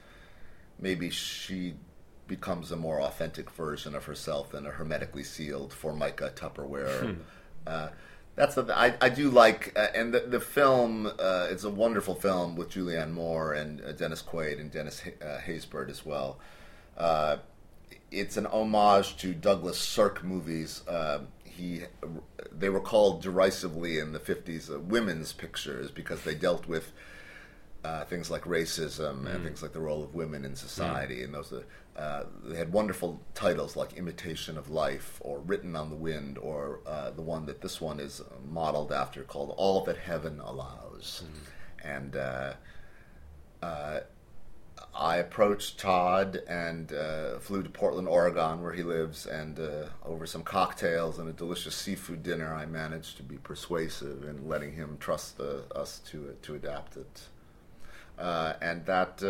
maybe she becomes a more authentic version of herself than a hermetically sealed Formica Tupperware. Hmm. Uh, that's the I, I do like uh, and the, the film uh, it's a wonderful film with Julianne Moore and uh, Dennis Quaid and Dennis uh, Haysbert as well. Uh, it's an homage to Douglas Sirk movies. Uh, he they were called derisively in the fifties women's pictures because they dealt with things like racism mm. and things like the role of women in society mm. and those uh, they had wonderful titles like Imitation of Life or Written on the Wind or uh, the one that this one is modeled after called All That Heaven Allows. Mm-hmm. And uh, uh, I approached Todd and uh, flew to Portland, Oregon, where he lives, and over some cocktails and a delicious seafood dinner, I managed to be persuasive in letting him trust us to, to adapt it. and that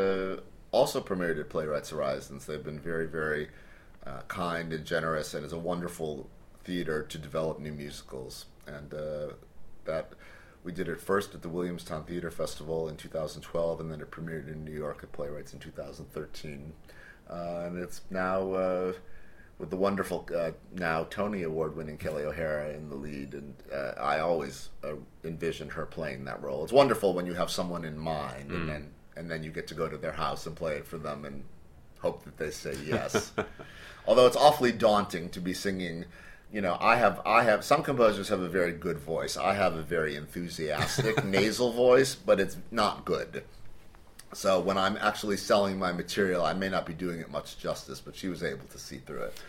also premiered at Playwrights Horizons. They've been very, very uh, kind and generous, and is a wonderful theater to develop new musicals. And uh, that we did it first at the Williamstown Theater Festival in 2012, and then it premiered in New York at Playwrights in 2013. Uh, and it's now uh, with the wonderful uh, now Tony Award-winning Kelli O'Hara in the lead, and uh, I always envisioned her playing that role. It's wonderful when you have someone in mind, mm. and then and then you get to go to their house and play it for them and hope that they say yes. Although it's awfully daunting to be singing. You know, I have I have some composers have a very good voice. I have a very enthusiastic nasal voice, but it's not good. So when I'm actually selling my material, I may not be doing it much justice, but she was able to see through it.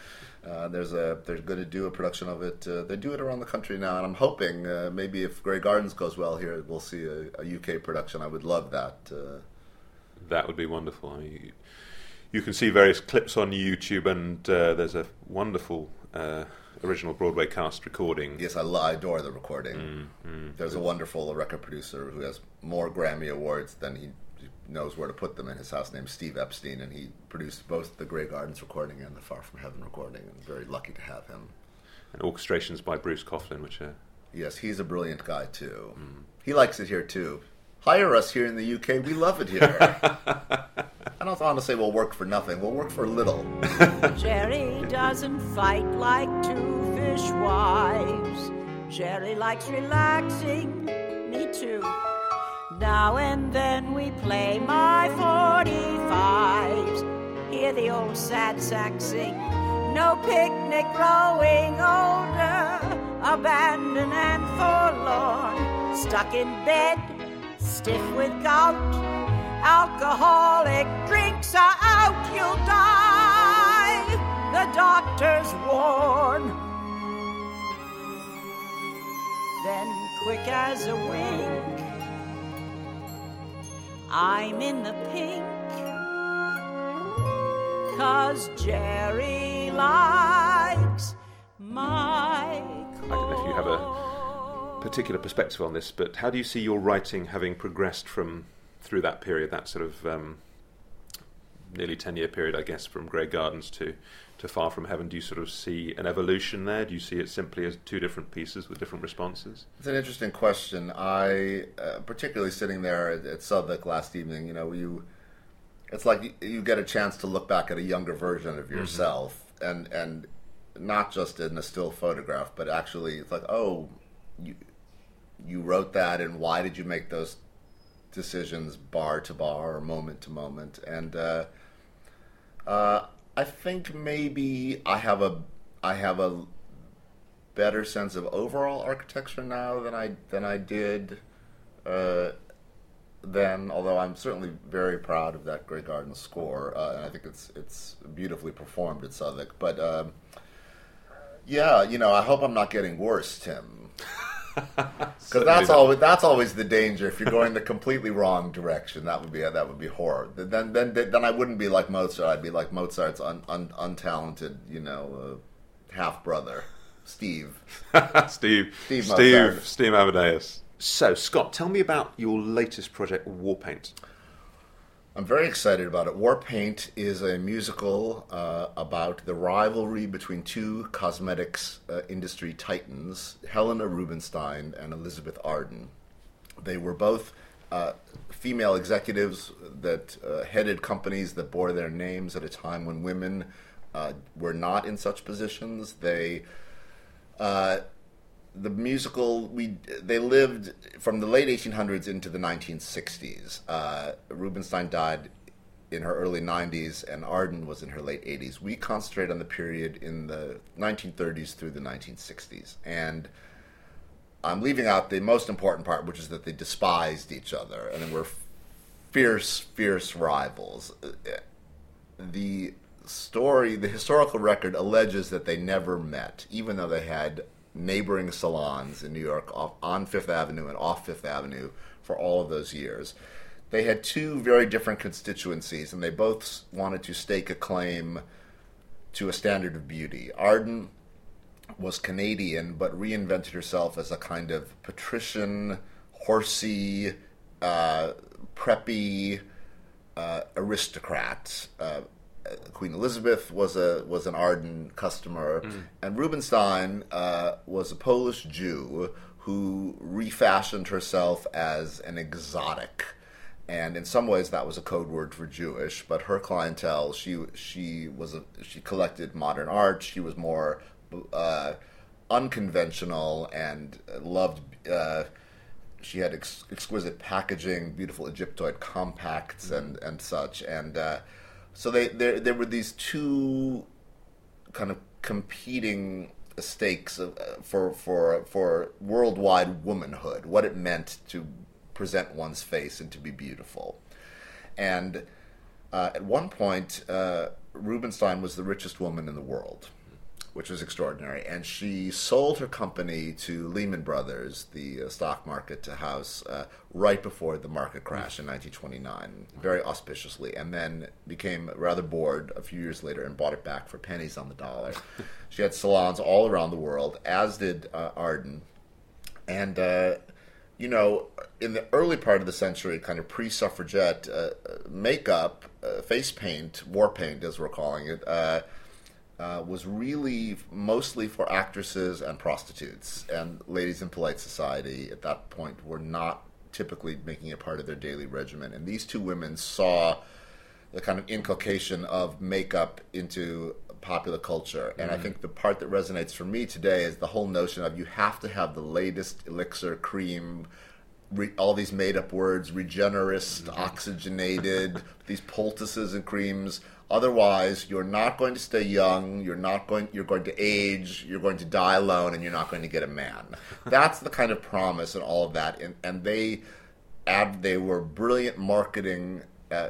Uh, there's a they're going to do a production of it. Uh, they do it around the country now, and I'm hoping uh, maybe if Grey Gardens goes well here, we'll see a, a UK production. I would love that. That would be wonderful. I mean, you, you can see various clips on YouTube, and uh, there's a wonderful uh, original Broadway cast recording. yes, I, lo- I adore the recording. There's a wonderful record producer who has more Grammy awards than he knows where to put them in his house, named Steve Epstein, and he produced both the Grey Gardens recording and the Far From Heaven recording. And very lucky to have him. And orchestrations by Bruce Coughlin, which are Yes, he's a brilliant guy too. He likes it here too. Hire us here in the UK. We love it here. I don't want to say we'll work for nothing. We'll work for little. Jerry doesn't fight like two fish wives. Jerry likes relaxing, me too. Now and then we play my 45s. Hear the old sad sack sing. No picnic growing older, abandoned and forlorn. Stuck in bed, stiff with gout. Alcoholic drinks are out, you'll die. The doctors warn. Then, quick as a wink, I'm in the pink. Cause Jerry likes my. I don't know if you have a particular perspective on this, but how do you see your writing having progressed from through that period, that sort of um, nearly ten year period, I guess, from Grey Gardens to to Far From Heaven? Do you sort of see an evolution there? Do you see it simply as two different pieces with different responses? It's an interesting question. I, uh, particularly sitting there at, at Southwark last evening, you know, you, it's like you, you get a chance to look back at a younger version of yourself, and and not just in a still photograph, but actually, it's like, oh, you, you wrote that, and why did you make those decisions, bar to bar or moment to moment, and. Uh, uh, I think maybe I have a I have a better sense of overall architecture now than I than I did uh, then. Although I'm certainly very proud of that Grey Garden score, uh, and I think it's it's beautifully performed at Southwark. But um, yeah, you know, I hope I'm not getting worse, Tim. Because that's always that's always the danger. If you're going the completely wrong direction, that would be that would be horror. Then then then I wouldn't be like Mozart. I'd be like Mozart's un, un, untalented, you know, uh, half brother, Steve. Steve, Steve Steve, Mozart. Steve Amadeus. So, Scott, tell me about your latest project, Warpaint. I'm very excited about it. War Paint is a musical uh, about the rivalry between two cosmetics uh, industry titans, Helena Rubinstein and Elizabeth Arden. They were both uh, female executives that uh, headed companies that bore their names at a time when women uh, were not in such positions. They uh, the musical we they lived from the late 1800s into the 1960s. Uh, Rubinstein died in her early 90s, and Arden was in her late 80s. We concentrate on the period in the 1930s through the 1960s, and I'm leaving out the most important part, which is that they despised each other and were fierce, fierce rivals. The story, the historical record alleges that they never met, even though they had neighboring salons in New York off, on Fifth Avenue and off Fifth Avenue for all of those years. They had two very different constituencies, and they both wanted to stake a claim to a standard of beauty. Arden was Canadian, but reinvented herself as a kind of patrician, horsey, uh, preppy uh, aristocrat. Uh, Queen Elizabeth was a was an Arden customer, and Rubinstein uh, was a Polish Jew who refashioned herself as an exotic, and in some ways that was a code word for Jewish. But her clientele, she she was a, she collected modern art. She was more uh, unconventional and loved. Uh, she had ex- exquisite packaging, beautiful Egyptoid compacts, and and such. And uh, so they there there were these two kind of competing stakes of, uh, for for for worldwide womanhood, what it meant to present one's face and to be beautiful. And uh, at one point, uh, Rubinstein was the richest woman in the world. Which was extraordinary. And she sold her company to Lehman Brothers, the uh, stock market to house, uh, right before the market crash in 1929, very auspiciously, and then became rather bored a few years later and bought it back for pennies on the dollar. she had salons all around the world, as did uh, Arden. And uh, you know, in the early part of the century, kind of pre-suffragette uh, makeup, uh, face paint, war paint, as we're calling it, uh, was really mostly for actresses and prostitutes. And ladies in polite society at that point were not typically making it part of their daily regimen. And these two women saw the kind of inculcation of makeup into popular culture. And mm. I think the part that resonates for me today is the whole notion of you have to have the latest elixir cream. Re- all these made-up words, regenerist, mm-hmm. oxygenated, these poultices and creams. Otherwise, you're not going to stay young. You're not going. You're going to age. You're going to die alone, and you're not going to get a man. That's the kind of promise and all of that. And, and they, ad, they were brilliant marketing uh,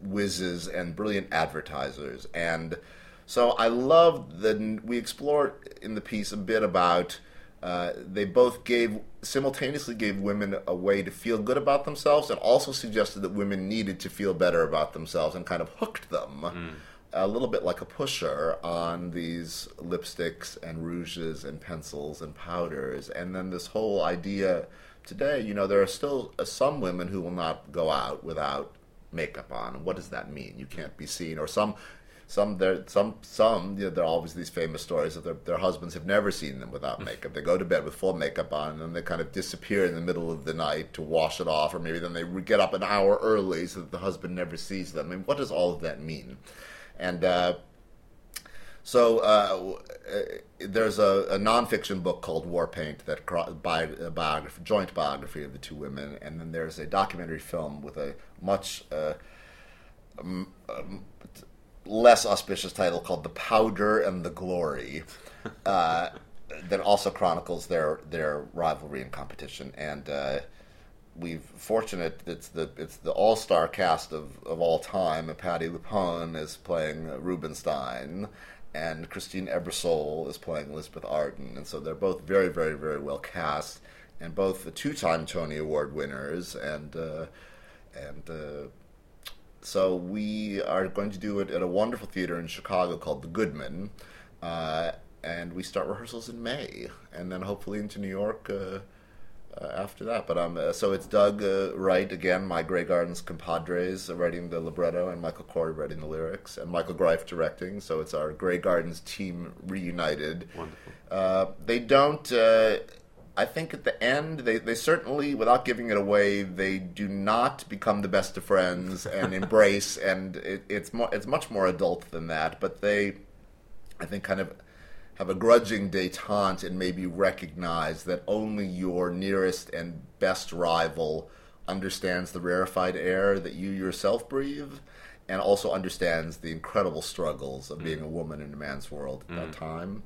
whizzes and brilliant advertisers. And so I love that we explored in the piece a bit about uh, they both gave simultaneously gave women a way to feel good about themselves and also suggested that women needed to feel better about themselves and kind of hooked them mm. a little bit like a pusher on these lipsticks and rouges and pencils and powders. And then this whole idea today you know there are still uh, some women who will not go out without makeup on. What does that mean? You can't be seen. Or some some there some some you know, there are always these famous stories that their, their husbands have never seen them without hmm. makeup. They go to bed with full makeup on, and then they kind of disappear in the middle of the night to wash it off, or maybe then they get up an hour early so that the husband never sees them. I mean, what does all of that mean? And uh, so uh, uh there's a, a, nonfiction book called War Paint that bi- biography, joint biography of the two women, and then there's a documentary film with a much uh, um, um, less auspicious title called "The Powder and the Glory," uh, that also chronicles their their rivalry and competition. And uh, we've fortunate it's the it's the all star cast of, of all time. Patti LuPone is playing Rubinstein, and Christine Ebersole is playing Elizabeth Arden, and so they're both very very very well cast, and both the two time Tony Award winners, and uh, and uh, so we are going to do it at a wonderful theater in Chicago called the Goodman, uh, and we start rehearsals in May, and then hopefully into New York uh, uh, after that. But um, uh, so it's Doug uh, Wright again, my Grey Gardens compadres, uh, writing the libretto, and Michael Korie writing the lyrics, and Michael Greif directing. So it's our Grey Gardens team reunited. Wonderful. they don't I think at the end, they, they certainly, without giving it away, they do not become the best of friends and embrace, and it, it's more, it's much more adult than that. But they, I think, kind of have a grudging detente and maybe recognize that only your nearest and best rival understands the rarefied air that you yourself breathe, and also understands the incredible struggles of being a woman in a man's world at mm. that time,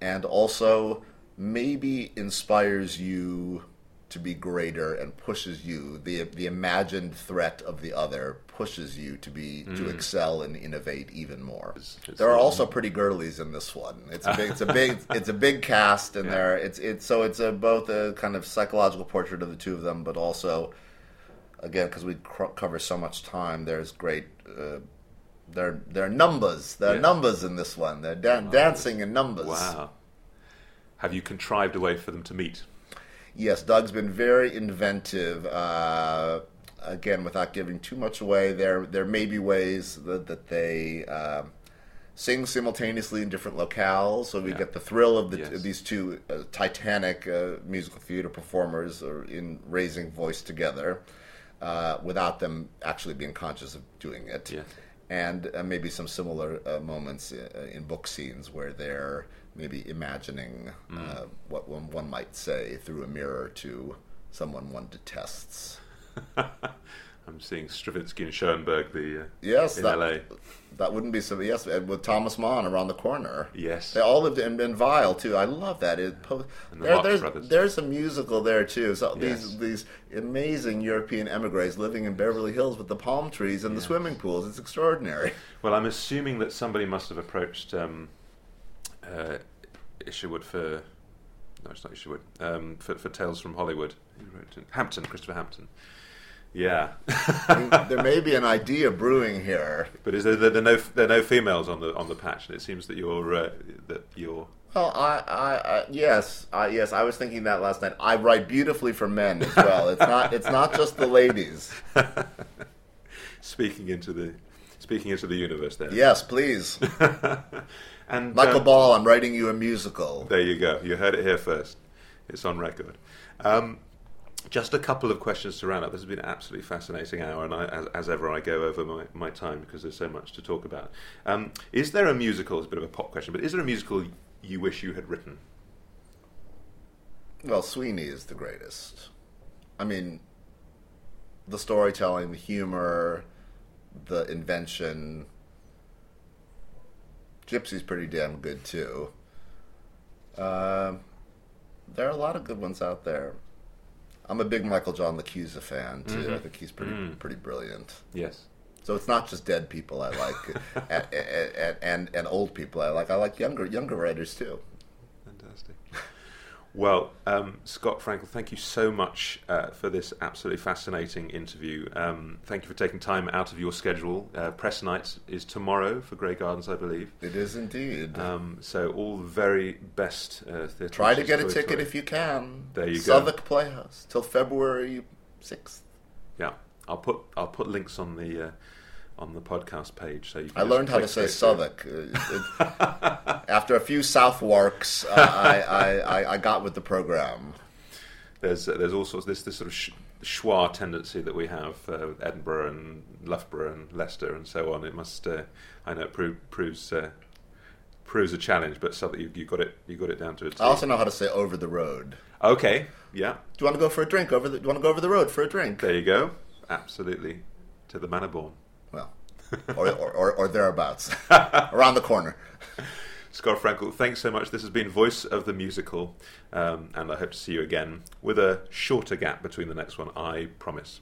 and also maybe inspires you to be greater and pushes you the the imagined threat of the other pushes you to be mm. to excel and innovate even more. It's, it's there are also pretty girlies in this one. It's a big it's a big it's a big cast and yeah. there it's it's so it's a both a kind of psychological portrait of the two of them but also again because we cr- cover so much time there's great uh, there there are numbers there are yeah. numbers in this one they're da- dancing in numbers wow have you contrived a way for them to meet? Yes, Doug's been very inventive. Uh, again, without giving too much away, there there may be ways that, that they uh, sing simultaneously in different locales, so we yeah. get the thrill of the, yes. these two uh, titanic uh, musical theater performers in raising voice together, uh, without them actually being conscious of doing it. And uh, maybe some similar moments in book scenes where they're maybe imagining mm. uh, what one, one, might say through a mirror to someone one detests. I'm seeing Stravinsky and Schoenberg the uh, yes in that, LA. That wouldn't be so. Yes, with Thomas Mann around the corner. Yes, they all lived in, in Weill too. I love that. It, the there, there's there's a musical there too. So yes. these these amazing European emigres living in Beverly Hills with the palm trees and the swimming pools. It's extraordinary. Well, I'm assuming that somebody must have approached. Um, uh, Isherwood for no, it's not Isherwood um, for for Tales from Hollywood. Who wrote it? Hampton, Christopher Hampton. Yeah, there may be an idea brewing here. but is there, there, there are no there are no females on the on the patch, and it seems that you're uh, that you're Well, I, I, I yes, I, yes, I was thinking that last night. I write beautifully for men as well. It's not, it's not just the ladies. speaking into the speaking into the universe there. Yes, please, and Michael um, Ball. I'm writing you a musical. There you go. You heard it here first. It's on record. Um, just a couple of questions to round up. This has been an absolutely fascinating hour, and I, as, as ever, I go over my, my time because there's so much to talk about. Um, is there a musical? It's a bit of a pop question, but is there a musical you wish you had written? Well, Sweeney is the greatest. I mean, the storytelling, the humor, the invention. Gypsy's pretty damn good too. Um there are a lot of good ones out there. I'm a big Michael John LaChiusa fan too. I think he's pretty pretty brilliant. Yes. So it's not just dead people I like, and, and, and and old people I like. I like younger younger writers too. Well, um, Scott Frankel, thank you so much uh, for this absolutely fascinating interview. Um, thank you for taking time out of your schedule. Uh, press night is tomorrow for Grey Gardens, I believe. It is indeed. Um, so all the very best. Uh, theatre Try to get a ticket if you can. There you go. Southwark Playhouse till February sixth. Yeah, I'll put I'll put links on the uh, on the podcast page so you. I learned how to say. Southwark. Uh, after a few Southwarks, uh, I, I, I, I got with the program. There's uh, there's all sorts this this sort of sh- schwa tendency that we have uh, with Edinburgh and Loughborough and Leicester and so on. It must uh, I know it pro- proves. Uh, Proves a challenge, but so that you, you got it, you got it down to a T. I also know how to say over the road. Okay, yeah, Do you want to go for a drink over the? Do you want to go over the road for a drink? there you go. Absolutely, to the manor born. Well, or, or, or, or thereabouts, around the corner. Scott Frankel, thanks so much. This has been Voice of the Musical, um, and I hope to see you again with a shorter gap between the next one, I promise.